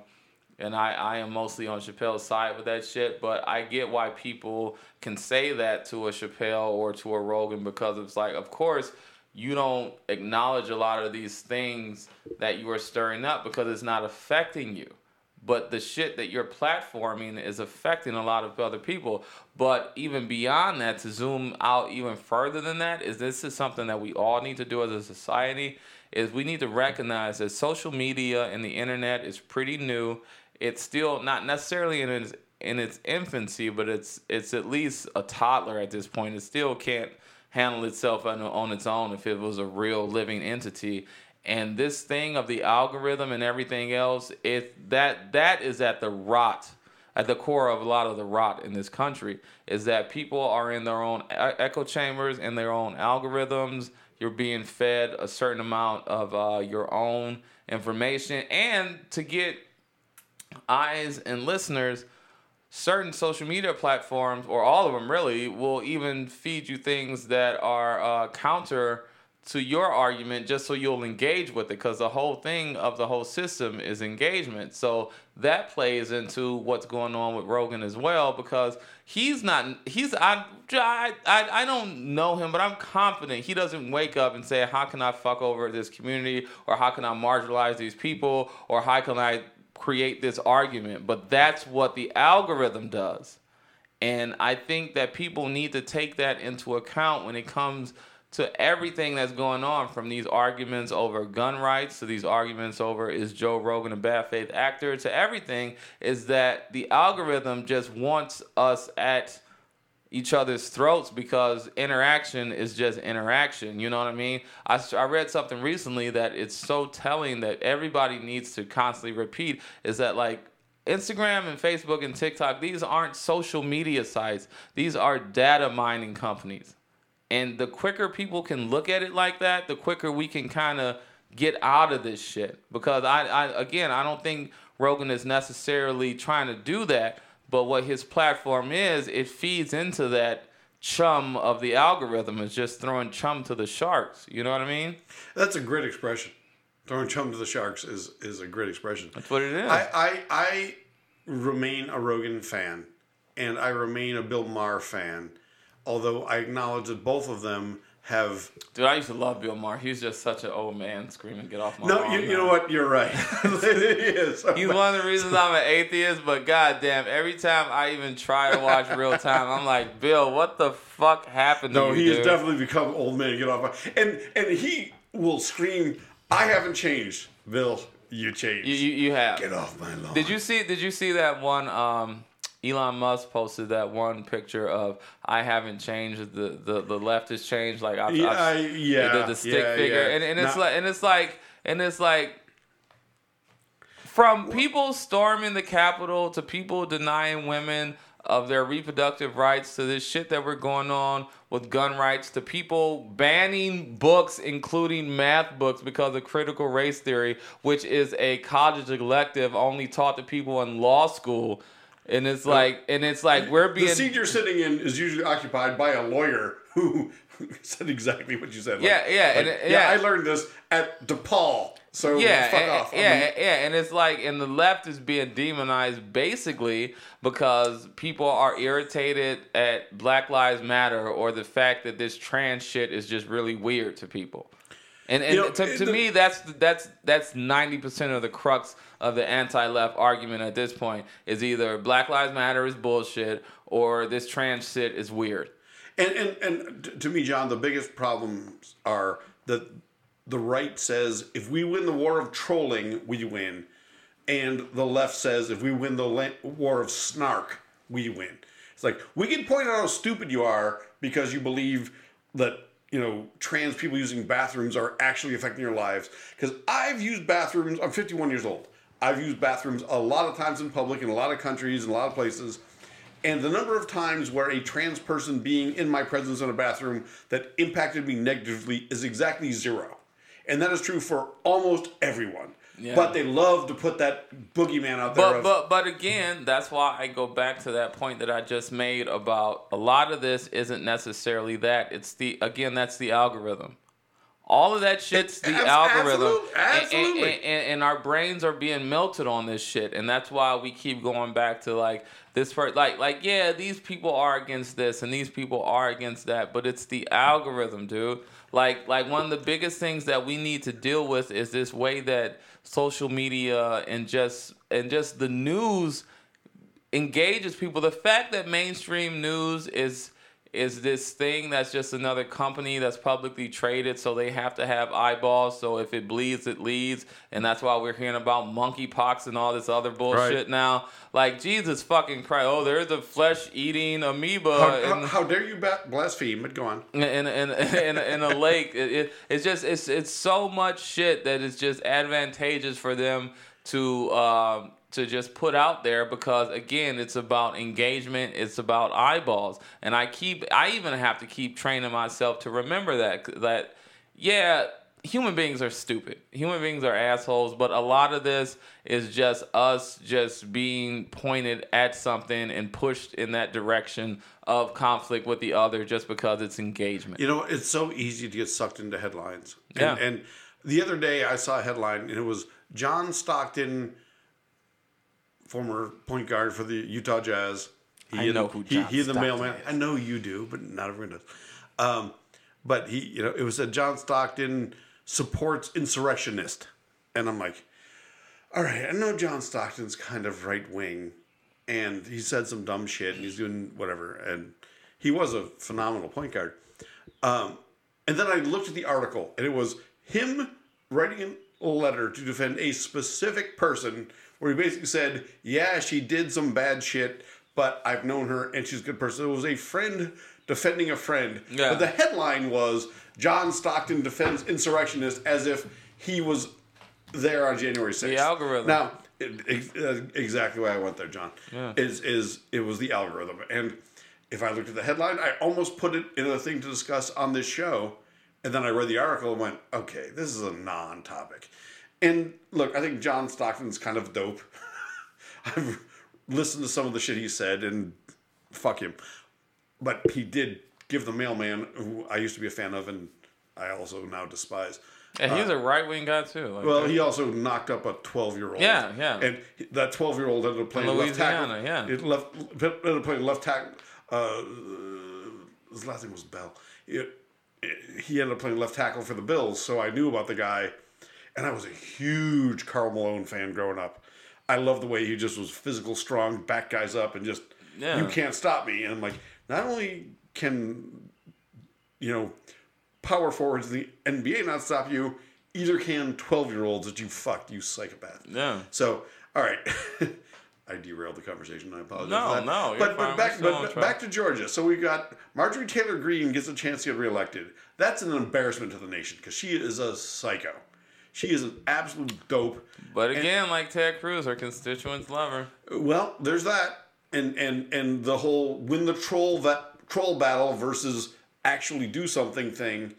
and I, I am mostly on Chappelle's side with that shit. But I get why people can say that to a Chappelle or to a Rogan because it's like, of course, you don't acknowledge a lot of these things that you are stirring up because it's not affecting you but the shit that you're platforming is affecting a lot of other people. But even beyond that, to zoom out even further than that, is this is something that we all need to do as a society. Is we need to recognize that social media and the internet is pretty new. It's still not necessarily in its in its infancy, but it's it's at least a toddler at this point. It still can't handle itself on, on its own if it was a real living entity. And this thing of the algorithm and everything else it that that is at the rot at the core of a lot of the rot in this country is that people are in their own echo chambers and their own algorithms. You're being fed a certain amount of uh, your own information. And to get eyes and listeners certain social media platforms or all of them really will even feed you things that are uh, counter to your argument just so you'll engage with it because the whole thing of the whole system is engagement. So that plays into what's going on with rogan as well because he's not he's i i i, don't know him but i'm confident he doesn't wake up and say how can i fuck over this community? Or how can i marginalize these people? Or how can i create this argument but that's what the algorithm does. And I think that people need to take that into account when it comes to everything that's going on from these arguments over gun rights to these arguments over is Joe Rogan a bad faith actor? To everything is that the algorithm just wants us at each other's throats because interaction is just interaction. You know what I mean? I, I read something recently that it's so telling that everybody needs to constantly repeat is that like Instagram and Facebook and TikTok, these aren't social media sites. These are data mining companies. And the quicker people can look at it like that, the quicker we can kind of get out of this shit. Because I, I, again, I don't think Rogan is necessarily trying to do that. But what his platform is, it feeds into that chum of the algorithm. It's just throwing chum to the sharks. You know what I mean? That's a great expression. Throwing chum to the sharks is is a great expression. That's what it is. I, I, I remain a Rogan fan, and I remain a Bill Maher fan, although I acknowledge that both of them have. Dude, I used to love Bill Maher. He's just such an old man screaming, "Get off my No, lawn, you, you know what? You're right. *laughs* it is. *laughs* He's one of the reasons I'm an atheist, but goddamn, every time I even try to watch real time, I'm like, Bill, what the fuck happened to No, he dude? has definitely become old man. Get off my and and he will scream, "I haven't changed, Bill. You changed. you, you, you have. Get off my lawn." Did you see? Did you see that one? Um, Elon Musk posted that one picture of I haven't changed. The the, the left has changed. Like I've, Yeah, I've- I- yeah, the, the stick yeah, figure, yeah. and, and it's Not- like and it's like and it's like from people storming the Capitol to people denying women of their reproductive rights to this shit that we're going on with gun rights to people banning books including math books because of critical race theory which is a college elective only taught to people in law school and it's like and it's like we're being the seat you're sitting in is usually occupied by a lawyer who *laughs* said exactly what you said. Like- Yeah, yeah, and like, it- yeah. I learned this at DePaul. So yeah, fuck and, off. I yeah, mean, yeah, and it's like, and the left is being demonized basically because people are irritated at Black Lives Matter or the fact that this trans shit is just really weird to people. And, and You know, to, to the- me, that's that's that's ninety percent of the crux of the anti-left argument at this point is either Black Lives Matter is bullshit or this trans shit is weird. And, and and to me, John, the biggest problems are that the right says if we win the war of trolling, we win, and the left says if we win the war of snark, we win. It's like we can point out how stupid you are because you believe that you know trans people using bathrooms are actually affecting your lives. Because I've used bathrooms. I'm 51 years old. I've used bathrooms a lot of times in public in a lot of countries in a lot of places. And the number of times where a trans person being in my presence in a bathroom that impacted me negatively is exactly zero. And that is true for almost everyone. Yeah. But they love to put that boogeyman out there. But of, but but again, that's why I go back to that point that I just made about a lot of this isn't necessarily that. It's the again that's the algorithm. All of that shit's the algorithm, absolute- And- and, and, and, and our brains are being melted on this shit, and that's why we keep going back to like this part. Like like yeah, these people are against this, and these people are against that, but it's the algorithm, dude. Like like one of the biggest things that we need to deal with is this way that social media and just and just the news engages people. The fact that mainstream news is is this thing that's just another company that's publicly traded, so they have to have eyeballs. So if it bleeds, it leads, and that's why we're hearing about monkeypox and all this other bullshit Right. now. Like Jesus fucking Christ! Oh, there's a flesh-eating amoeba how, in, how, how dare you blaspheme? But go on. in in in, in, in a lake. It, it, it's just it's it's so much shit that it's just advantageous for them to um, to just put out there because again, it's about engagement. It's about eyeballs, and I keep I even have to keep training myself to remember that that yeah. Human beings are stupid. Human beings are assholes, but a lot of this is just us just being pointed at something and pushed in that direction of conflict with the other just because it's engagement. You know, it's so easy to get sucked into headlines. And, Yeah. and the other day I saw a headline and it was John Stockton, former point guard for the Utah Jazz. He I know who John he and the mailman. is. I know you do, but not everyone does. Um, but he, you know, it was a John Stockton supports insurrectionist, and I'm like, all right, I know John Stockton's kind of right wing, and he said some dumb shit, and he's doing whatever, and he was a phenomenal point guard. Um, And then I looked at the article, and it was him writing a letter to defend a specific person, where he basically said, "Yeah, she did some bad shit, but I've known her, and she's a good person." It was a friend defending a friend. Yeah. But the headline was John Stockton defends insurrectionist as if he was there on January 6th. The algorithm. Now, it, ex- uh, exactly why I went there, John. Yeah. Is is it was the algorithm, and if I looked at the headline, I almost put it in a thing to discuss on this show, and then I read the article and went, okay, this is a non-topic. And look, I think John Stockton's kind of dope. *laughs* I've listened to some of the shit he said, and fuck him. But he did give the mailman, who I used to be a fan of, and I also now despise. And he's a right wing guy too. Like, Uh, Well, he also knocked up a 12 year old. Yeah, yeah. And that 12 year old ended up playing left tackle. Yeah. It left, ended up playing left tackle. Uh, his last name was Bell. It, it- he ended up playing left tackle for the Bills, so I knew about the guy. And I was a huge Karl Malone fan growing up. I love the way he just was physical, strong, back guys up, and just, Yeah. you can't stop me. And I'm like, not only can you know, power forwards in the NBA not stop you, either can 12 year olds that you fucked, you psychopath. Yeah. So, all right. *laughs* I derailed the conversation. I apologize. No, no, you're But, but back, but back to Georgia. So we got Marjorie Taylor Greene gets a chance to get reelected. That's an embarrassment to the nation because she is a psycho. She is an absolute dope. But again, like Ted Cruz, her constituents love her. Well, there's that, and and and the whole win the troll that troll battle versus actually do something thing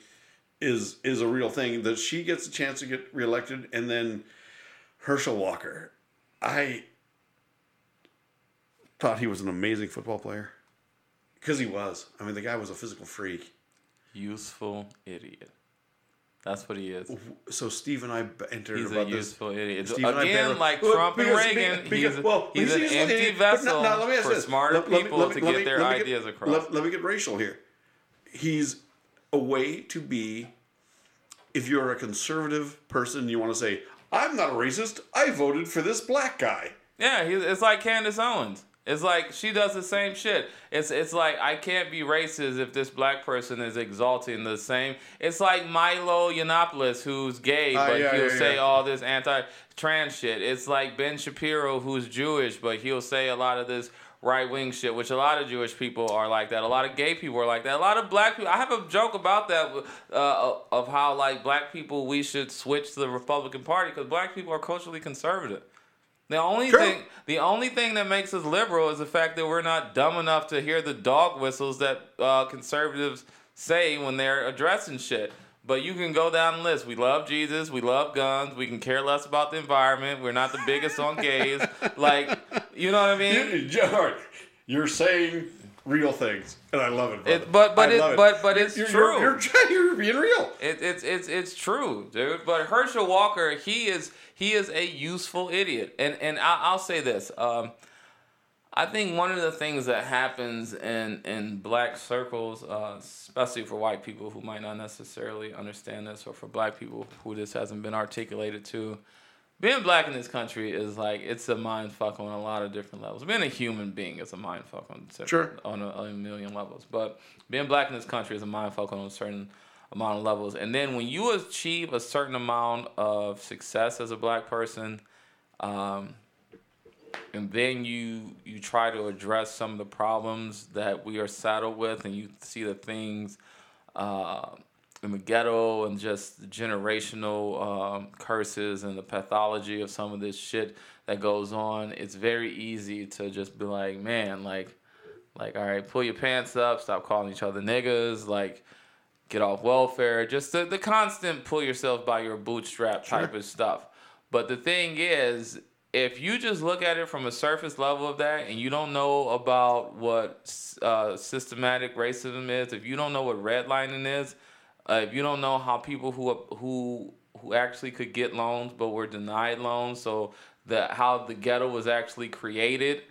is is a real thing. That she gets a chance to get reelected, and then Herschel Walker, I thought he was an amazing football player because he was. I mean, the guy was a physical freak. Useful idiot. That's what he is. So Steve and I entered He's a about this. useful idiot. Steve Again, like Well, Trump and Reagan, because- he's, well, he's an he's empty idiot, but vessel no, no, let me ask for this. smarter Let- people let me- to let get me- their get- ideas across. Let, let me get racial here. He's a way to be. If you're a conservative person, you want to say, "I'm not a racist. I voted for this black guy." Yeah, he, it's like Candace Owens. It's like she does the same shit. It's it's like I can't be racist if this black person is exalting the same. It's like Milo Yiannopoulos, who's gay, Ah, but yeah, he'll yeah, say yeah. all this anti-trans shit. It's like Ben Shapiro, who's Jewish, but he'll say a lot of this right-wing shit, which a lot of Jewish people are like that. A lot of gay people are like that. A lot of black people. I have a joke about that uh, of how like black people we should switch to the Republican Party because black people are culturally conservative. The only True. thing, the only thing that makes us liberal is the fact that we're not dumb enough to hear the dog whistles that uh, conservatives say when they're addressing shit. But you can go down the list. We love Jesus. We love guns. We can care less about the environment. We're not the biggest on gays. *laughs* Like, you know what I mean? You- all right, You're saying real things, and I love it. It- but- but it- love but- but it's you're, true. You're, you're, *laughs* you're being real. It, it's it's it's true, dude. But Herschel Walker, he is he is a useful idiot, and and I, I'll say this. Um, I think one of the things that happens in in black circles, uh, especially for white people who might not necessarily understand this, or for black people who this hasn't been articulated to, being black in this country is like it's a mind fuck on a lot of different levels. Being a human being is a mind fuck on Sure. on a, on a million levels. But being black in this country is a mind fuck on a certain amount of levels. And then when you achieve a certain amount of success as a black person, um, and then you you try to address some of the problems that we are saddled with, and you see the things uh, in the ghetto and just generational um, curses and the pathology of some of this shit that goes on. It's very easy to just be like, man, like, like, all right, pull your pants up, stop calling each other niggas, like, get off welfare, just the, the constant pull yourself by your bootstrap type of stuff. But the thing is, if you just look at it from a surface level of that and you don't know about what uh, systematic racism is, if you don't know what redlining is, uh, if you don't know how people who who who actually could get loans but were denied loans, so the how the ghetto was actually created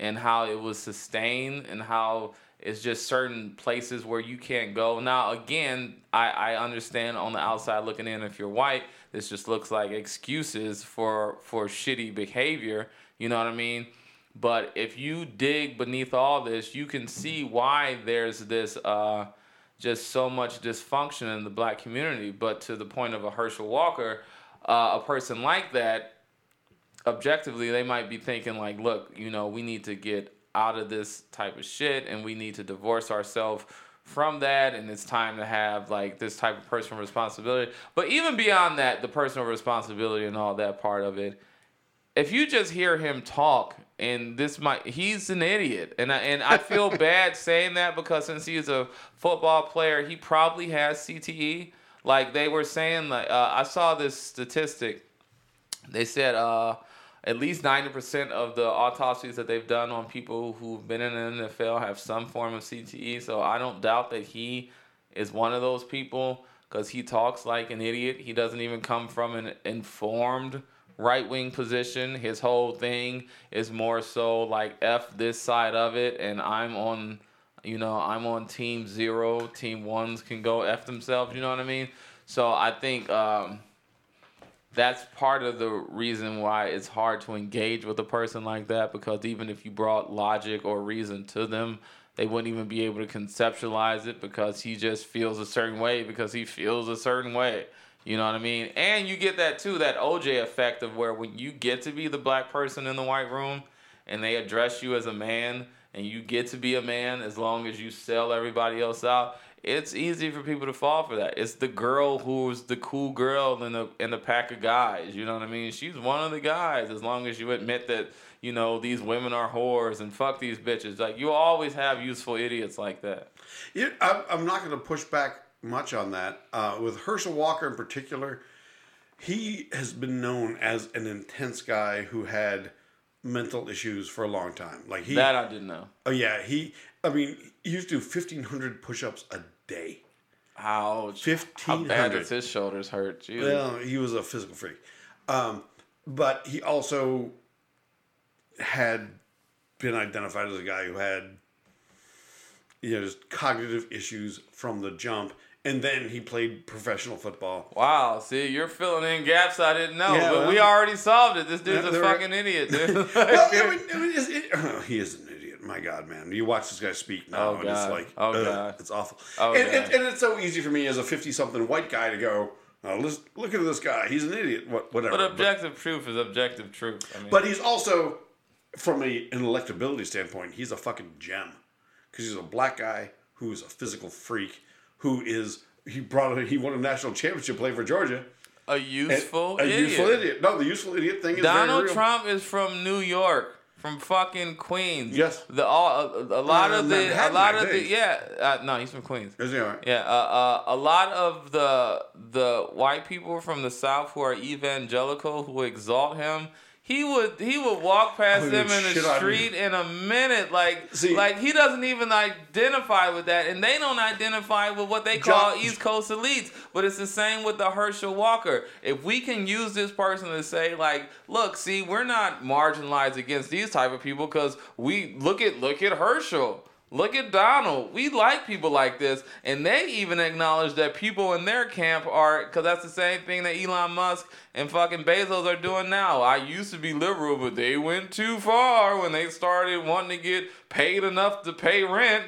and how it was sustained and how it's just certain places where you can't go. Now, again, I, I understand on the outside looking in, if you're white, this just looks like excuses for for shitty behavior. You know what I mean? But if you dig beneath all this, you can see why there's this uh, just so much dysfunction in the black community. But to the point of a Herschel Walker, uh, a person like that, objectively, they might be thinking like, look, you know, we need to get out of this type of shit, and we need to divorce ourselves from that and it's time to have like this type of personal responsibility. But even beyond that the personal responsibility and all that part of it if you just hear him talk and this might he's an idiot. And I, and I feel *laughs* bad saying that because since he's a football player he probably has CTE like they were saying like uh, I saw this statistic. They said uh at least 90% of the autopsies that they've done on people who've been in the NFL have some form of CTE. So I don't doubt that he is one of those people because he talks like an idiot. He doesn't even come from an informed right wing position. His whole thing is more so like F this side of it, and I'm on, you know, I'm on team zero. Team ones can go F themselves, you know what I mean? So I think. Um, that's part of the reason why it's hard to engage with a person like that because even if you brought logic or reason to them, they wouldn't even be able to conceptualize it because he just feels a certain way because he feels a certain way. You know what I mean? And you get that too, that OJ effect of where when you get to be the black person in the white room and they address you as a man and you get to be a man as long as you sell everybody else out, it's easy for people to fall for that. It's the girl who's the cool girl in the in the pack of guys. You know what I mean? She's one of the guys. As long as you admit that you know these women are whores and fuck these bitches. Like you always have useful idiots like that. Yeah, I'm, I'm not going to push back much on that. Uh, with Herschel Walker in particular, he has been known as an intense guy who had mental issues for a long time. Like he that I didn't know. Oh yeah, he. I mean, he used to do fifteen hundred push-ups a day. Ouch! Fifteen How bad does his shoulders hurt? Jeez. Well, he was a physical freak, um, but he also had been identified as a guy who had you know just cognitive issues from the jump, and then he played professional football. Wow, see, you're filling in gaps I didn't know, Yeah, but well- we already solved it. This dude's Yeah, a fucking idiot, dude. *laughs* well, I mean, *laughs* I mean, it- oh, *clears throat* he is an idiot. My God, man! You watch this guy speak now, Oh, and it's like, Oh, ugh, God. it's awful. Oh, and, God. and, and it's so easy for me as a fifty-something white guy to go, oh, let's look at this guy. He's an idiot. What, whatever. but objective truth is objective truth. I mean, But he's also, from a, an electability standpoint, he's a fucking gem because he's a black guy who's a physical freak who is he brought he won a national championship play for Georgia. a useful a idiot. useful idiot. No, the useful idiot thing is very Donald. Trump is from New York, from fucking Queens. Yes. The all a, a lot Uh, of the a lot of the yeah uh, no he's from Queens. Is he right? Yeah, uh, uh, a lot of the the white people from the South who are evangelical who exalt him. He would he would walk past Oh, them in the street in a minute, like See- like he doesn't even identify with that, and they don't identify with what they call John- East Coast elites. But it's the same with the Herschel Walker. If we can use this person to say like, look, see, we're not marginalized against these type of people because we look at look at Herschel. Look at Donald. We like people like this. And they even acknowledge that people in their camp are, because that's the same thing that Elon Musk and fucking Bezos are doing now. I used to be liberal, but they went too far when they started wanting to get paid enough to pay rent.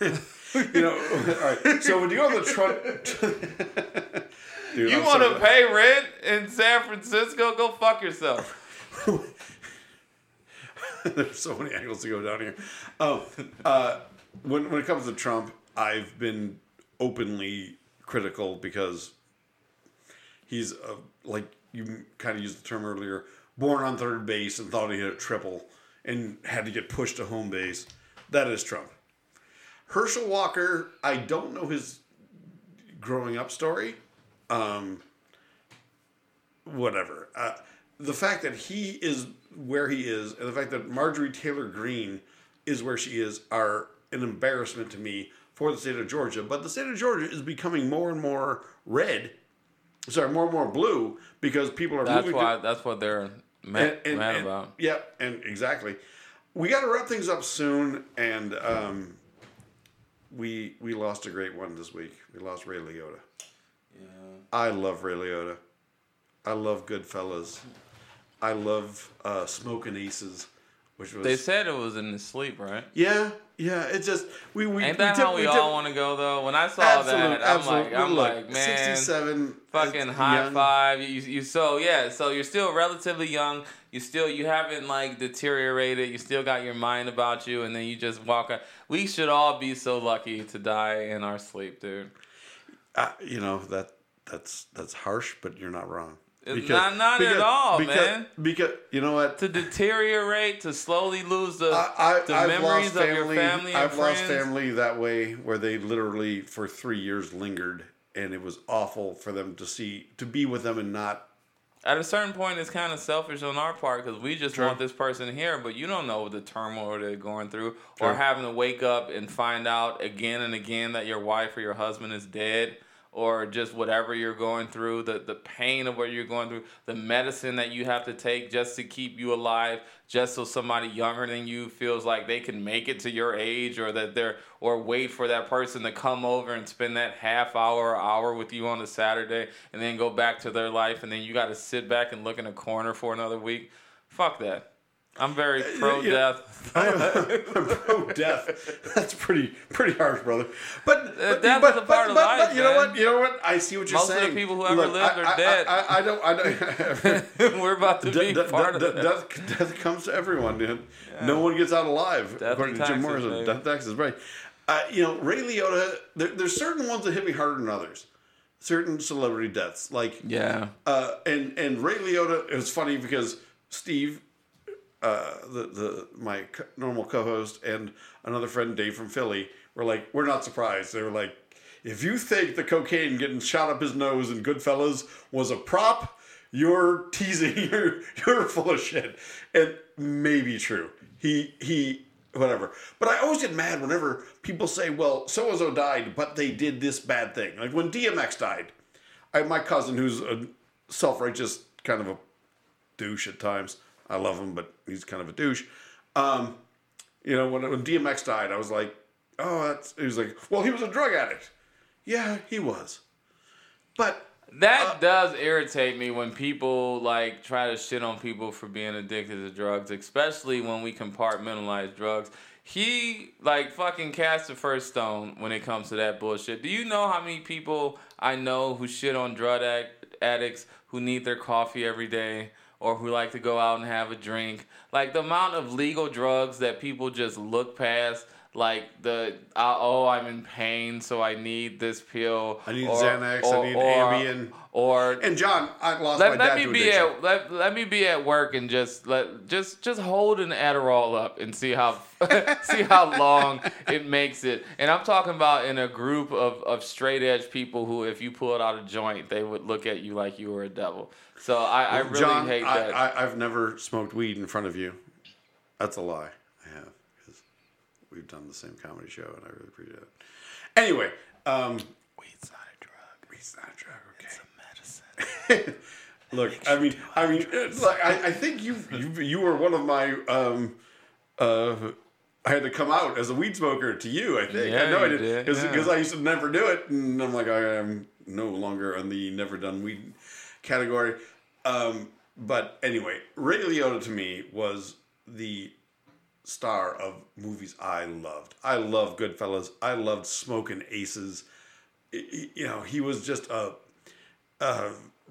*laughs* You know, all right. So when you go on the Trump, *laughs* Dude, You want to pay rent in San Francisco? Go fuck yourself. *laughs* *laughs* There's so many angles to go down here. Oh, uh, when when it comes to Trump, I've been openly critical because he's uh, like you kind of used the term earlier, born on third base and thought he hit a triple and had to get pushed to home base. That is Trump. Herschel Walker, I don't know his growing up story. Um, whatever. Uh, the fact that he is where he is, and the fact that Marjorie Taylor Greene is where she is, are an embarrassment to me for the state of Georgia. But the state of Georgia is becoming more and more red. Sorry, more and more blue because people are That's moving. why. to, That's what they're mad, mad and- about. Yeah, and exactly. We got to wrap things up soon, and um, we we lost a great one this week. We lost Ray Liotta. Yeah. I love Ray Liotta. I love Goodfellas. I love uh, Smokin' Aces which was They said it was in his sleep, right? yeah, yeah. It's just we we Ain't we that tip- how we, all want to go though? When I saw Absolute, that, I'm like, I'm Look, like, man, 67. fucking high young. five. You, you so yeah, so you're still relatively young. You still you haven't like deteriorated. You still got your mind about you, and then you just walk out. We should all be so lucky to die in our sleep, dude. Uh, you know that that's that's harsh, but you're not wrong. It's not- not at all, because, man. Because you know what, To deteriorate, to slowly lose the I, the I, I've memories lost of your family and I've lost friends. family that way, where they literally for three years lingered, and it was awful for them to see to be with them and not. At a certain point, it's kind of selfish on our part because we just True. want this person here, but you don't know the turmoil they're going through, True. or having to wake up and find out again and again that your wife or your husband is dead, or just whatever you're going through, the the pain of what you're going through, the medicine that you have to take just to keep you alive, just so somebody younger than you feels like they can make it to your age, or that they're or wait for that person to come over and spend that half hour or hour with you on a Saturday and then go back to their life and then you got to sit back and look in a corner for another week. Fuck that. I'm very pro yeah. death. I'm *laughs* pro death. That's pretty pretty harsh, brother. But but, death but, is a part but, of life, but you know man. what? You know what? I see what you're saying. Most of the people who ever lived I, are I- dead. I, I, don't. I don't. *laughs* *laughs* We're about to be De- de- part de- of that. death, death comes to everyone, dude. No one gets out alive, Death according to Jim Morrison. baby. Death taxes, right? Uh, you know, Ray Liotta. There, there's certain ones that hit me harder than others. Certain celebrity deaths, like Yeah. uh, and and Ray Liotta. It was funny because Steve, uh, the the my normal co-host, and another friend Dave from Philly were like, "We're not surprised." They were like, "If you think the cocaine getting shot up his nose in Goodfellas was a prop, you're teasing. *laughs* You're you're full of shit." And maybe true. He he. Whatever, but I always get mad whenever people say, "Well, so and so died, but they did this bad thing." Like when DMX died, I my cousin, who's a self-righteous kind of a douche at times. I love him, but he's kind of a douche. Um, you know, when, when DMX died, I was like, oh, that's. He was like, well, he was a drug addict. Yeah, he was. But That Uh, does irritate me when people like try to shit on people for being addicted to drugs, especially when we compartmentalize drugs. He like fucking cast the first stone when it comes to that bullshit. Do you know how many people I know who shit on drug addicts who need their coffee every day or who like to go out and have a drink? Like the amount of legal drugs that people just look past. Like the uh, oh I'm in pain so I need this pill. I need Xanax, I need Ambien. Or and John, I lost my let, dad me be addiction. at let, let me be at work and just let just just hold an Adderall up and see how *laughs* see how long it makes it. And I'm talking about in a group of, of straight edge people who, if you pulled out a joint, they would look at you like you were a devil. So I, I really John, hate that. I, I've never smoked weed in front of you. That's a lie. I have we've done the same comedy show, and I really appreciate it. Anyway, um, Weed's not a drug. weed's not a drug. Okay. It's a medicine. *laughs* Look, I mean, I mean, like I, I think you, you you were one of my. Um, uh, I had to come out as a weed smoker to you. I think Yeah, I know I did because yeah. I used to never do it, and I'm like I am no longer on the never done weed category. Um, but anyway, Ray Liotta to me was the star of movies I loved. I loved Goodfellas. I loved Smokin' Aces. You know, he was just a, a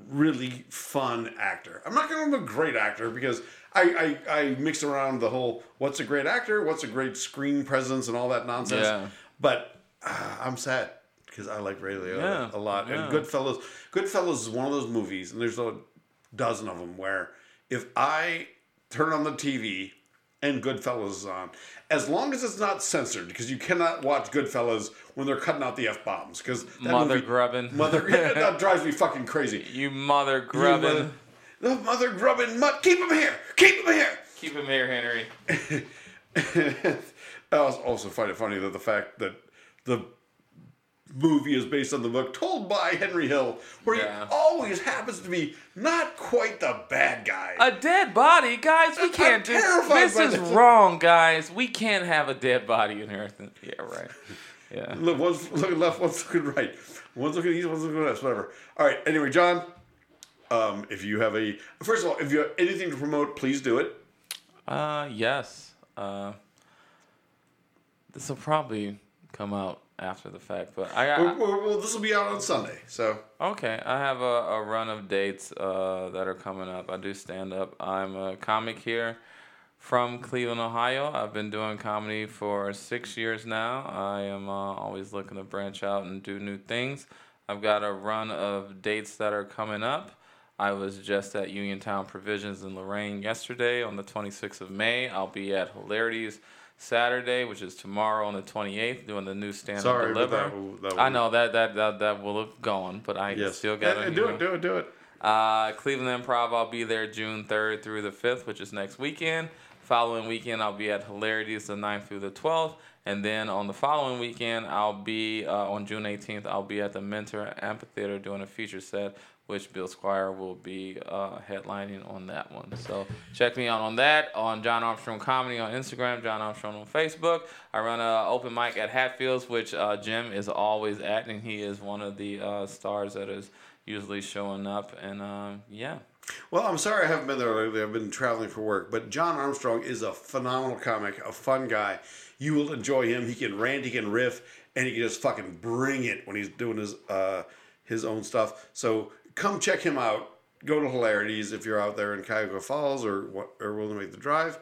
really fun actor. I'm not going to be a great actor because I, I, I mix around the whole what's a great actor, what's a great screen presence, and all that nonsense. Yeah. But uh, I'm sad because I like Ray Liotta Yeah, a lot. yeah. And Goodfellas, Goodfellas is one of those movies, and there's a dozen of them where if I turn on the TV and Goodfellas is on, as long as it's not censored, because you cannot watch Goodfellas when they're cutting out the f bombs, because Mother grubbing. *laughs* mother that *laughs* drives me fucking crazy. You mother grubbing. the mother grubbing mutt. Keep him here. Keep him here. Keep him here, Henry. *laughs* I also find it funny that the fact that the movie is based on the book told by Henry Hill, where Yeah. he always happens to be not quite the bad guy. A dead body, guys. We can't do this. Is this. wrong, guys. We can't have a dead body in Earth. Yeah, right. Yeah. Look, one's looking left, one's looking right. One's looking east, one's looking west, whatever. All right. Anyway, John, um, if you have a first of all, if you have anything to promote, please do it. Uh, yes. Uh, this will probably come out after the fact, but I, well, well, this will be out on Sunday, so okay. I have a, a run of dates uh, that are coming up. I do stand up. I'm a comic here from Cleveland, Ohio. I've been doing comedy for six years now. I am uh, always looking to branch out and do new things. I've got a run of dates that are coming up. I was just at Uniontown Provisions in Lorain yesterday on the 26th of May. I'll be at Hilarities Saturday, which is tomorrow on the 28th, doing the new stand-up Sorry, deliver. that will- that will- I know that that that that will have gone, but I yes, still got to do it, do it, do it. uh, Cleveland Improv, I'll be there June 3rd through the 5th, which is next weekend. Following weekend, I'll be at Hilarities the 9th through the 12th. And then on the following weekend, I'll be, uh, on June 18th, I'll be at the Mentor Amphitheater doing a feature set, which Bill Squire will be uh, headlining on that one. So check me out on that, on John Armstrong Comedy on Instagram, John Armstrong on Facebook. I run an open mic at Hatfields, which uh, Jim is always at, and he is one of the uh, stars that is usually showing up. And uh, yeah. Well, I'm sorry I haven't been there lately. I've been traveling for work. But John Armstrong is a phenomenal comic, a fun guy. You will enjoy him. He can rant, he can riff, and he can just fucking bring it when he's doing his uh, his own stuff. So come check him out. Go to Hilarities if you're out there in Cuyahoga Falls or what, or willing to make the drive.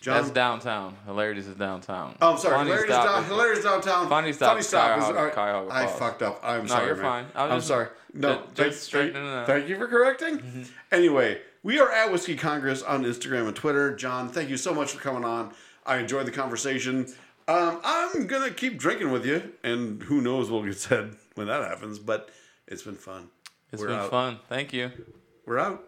John, That's downtown. Hilarities is downtown. Oh, I'm sorry. Funny Hilarities, stop down, is- Hilarities downtown. Funny stop is is Cuyahoga- all right. Cuyahoga I fucked up. I'm No, sorry, you're man. fine. I'm just- sorry. No, ju- thank, just thank, it out. thank you for correcting. Anyway, we are at Whiskey Congress on Instagram and Twitter. John, thank you so much for coming on. I enjoyed the conversation. Um, I'm gonna keep drinking with you, and who knows what will get said when that happens. But it's been fun. It's We're been out. fun. Thank you. We're out.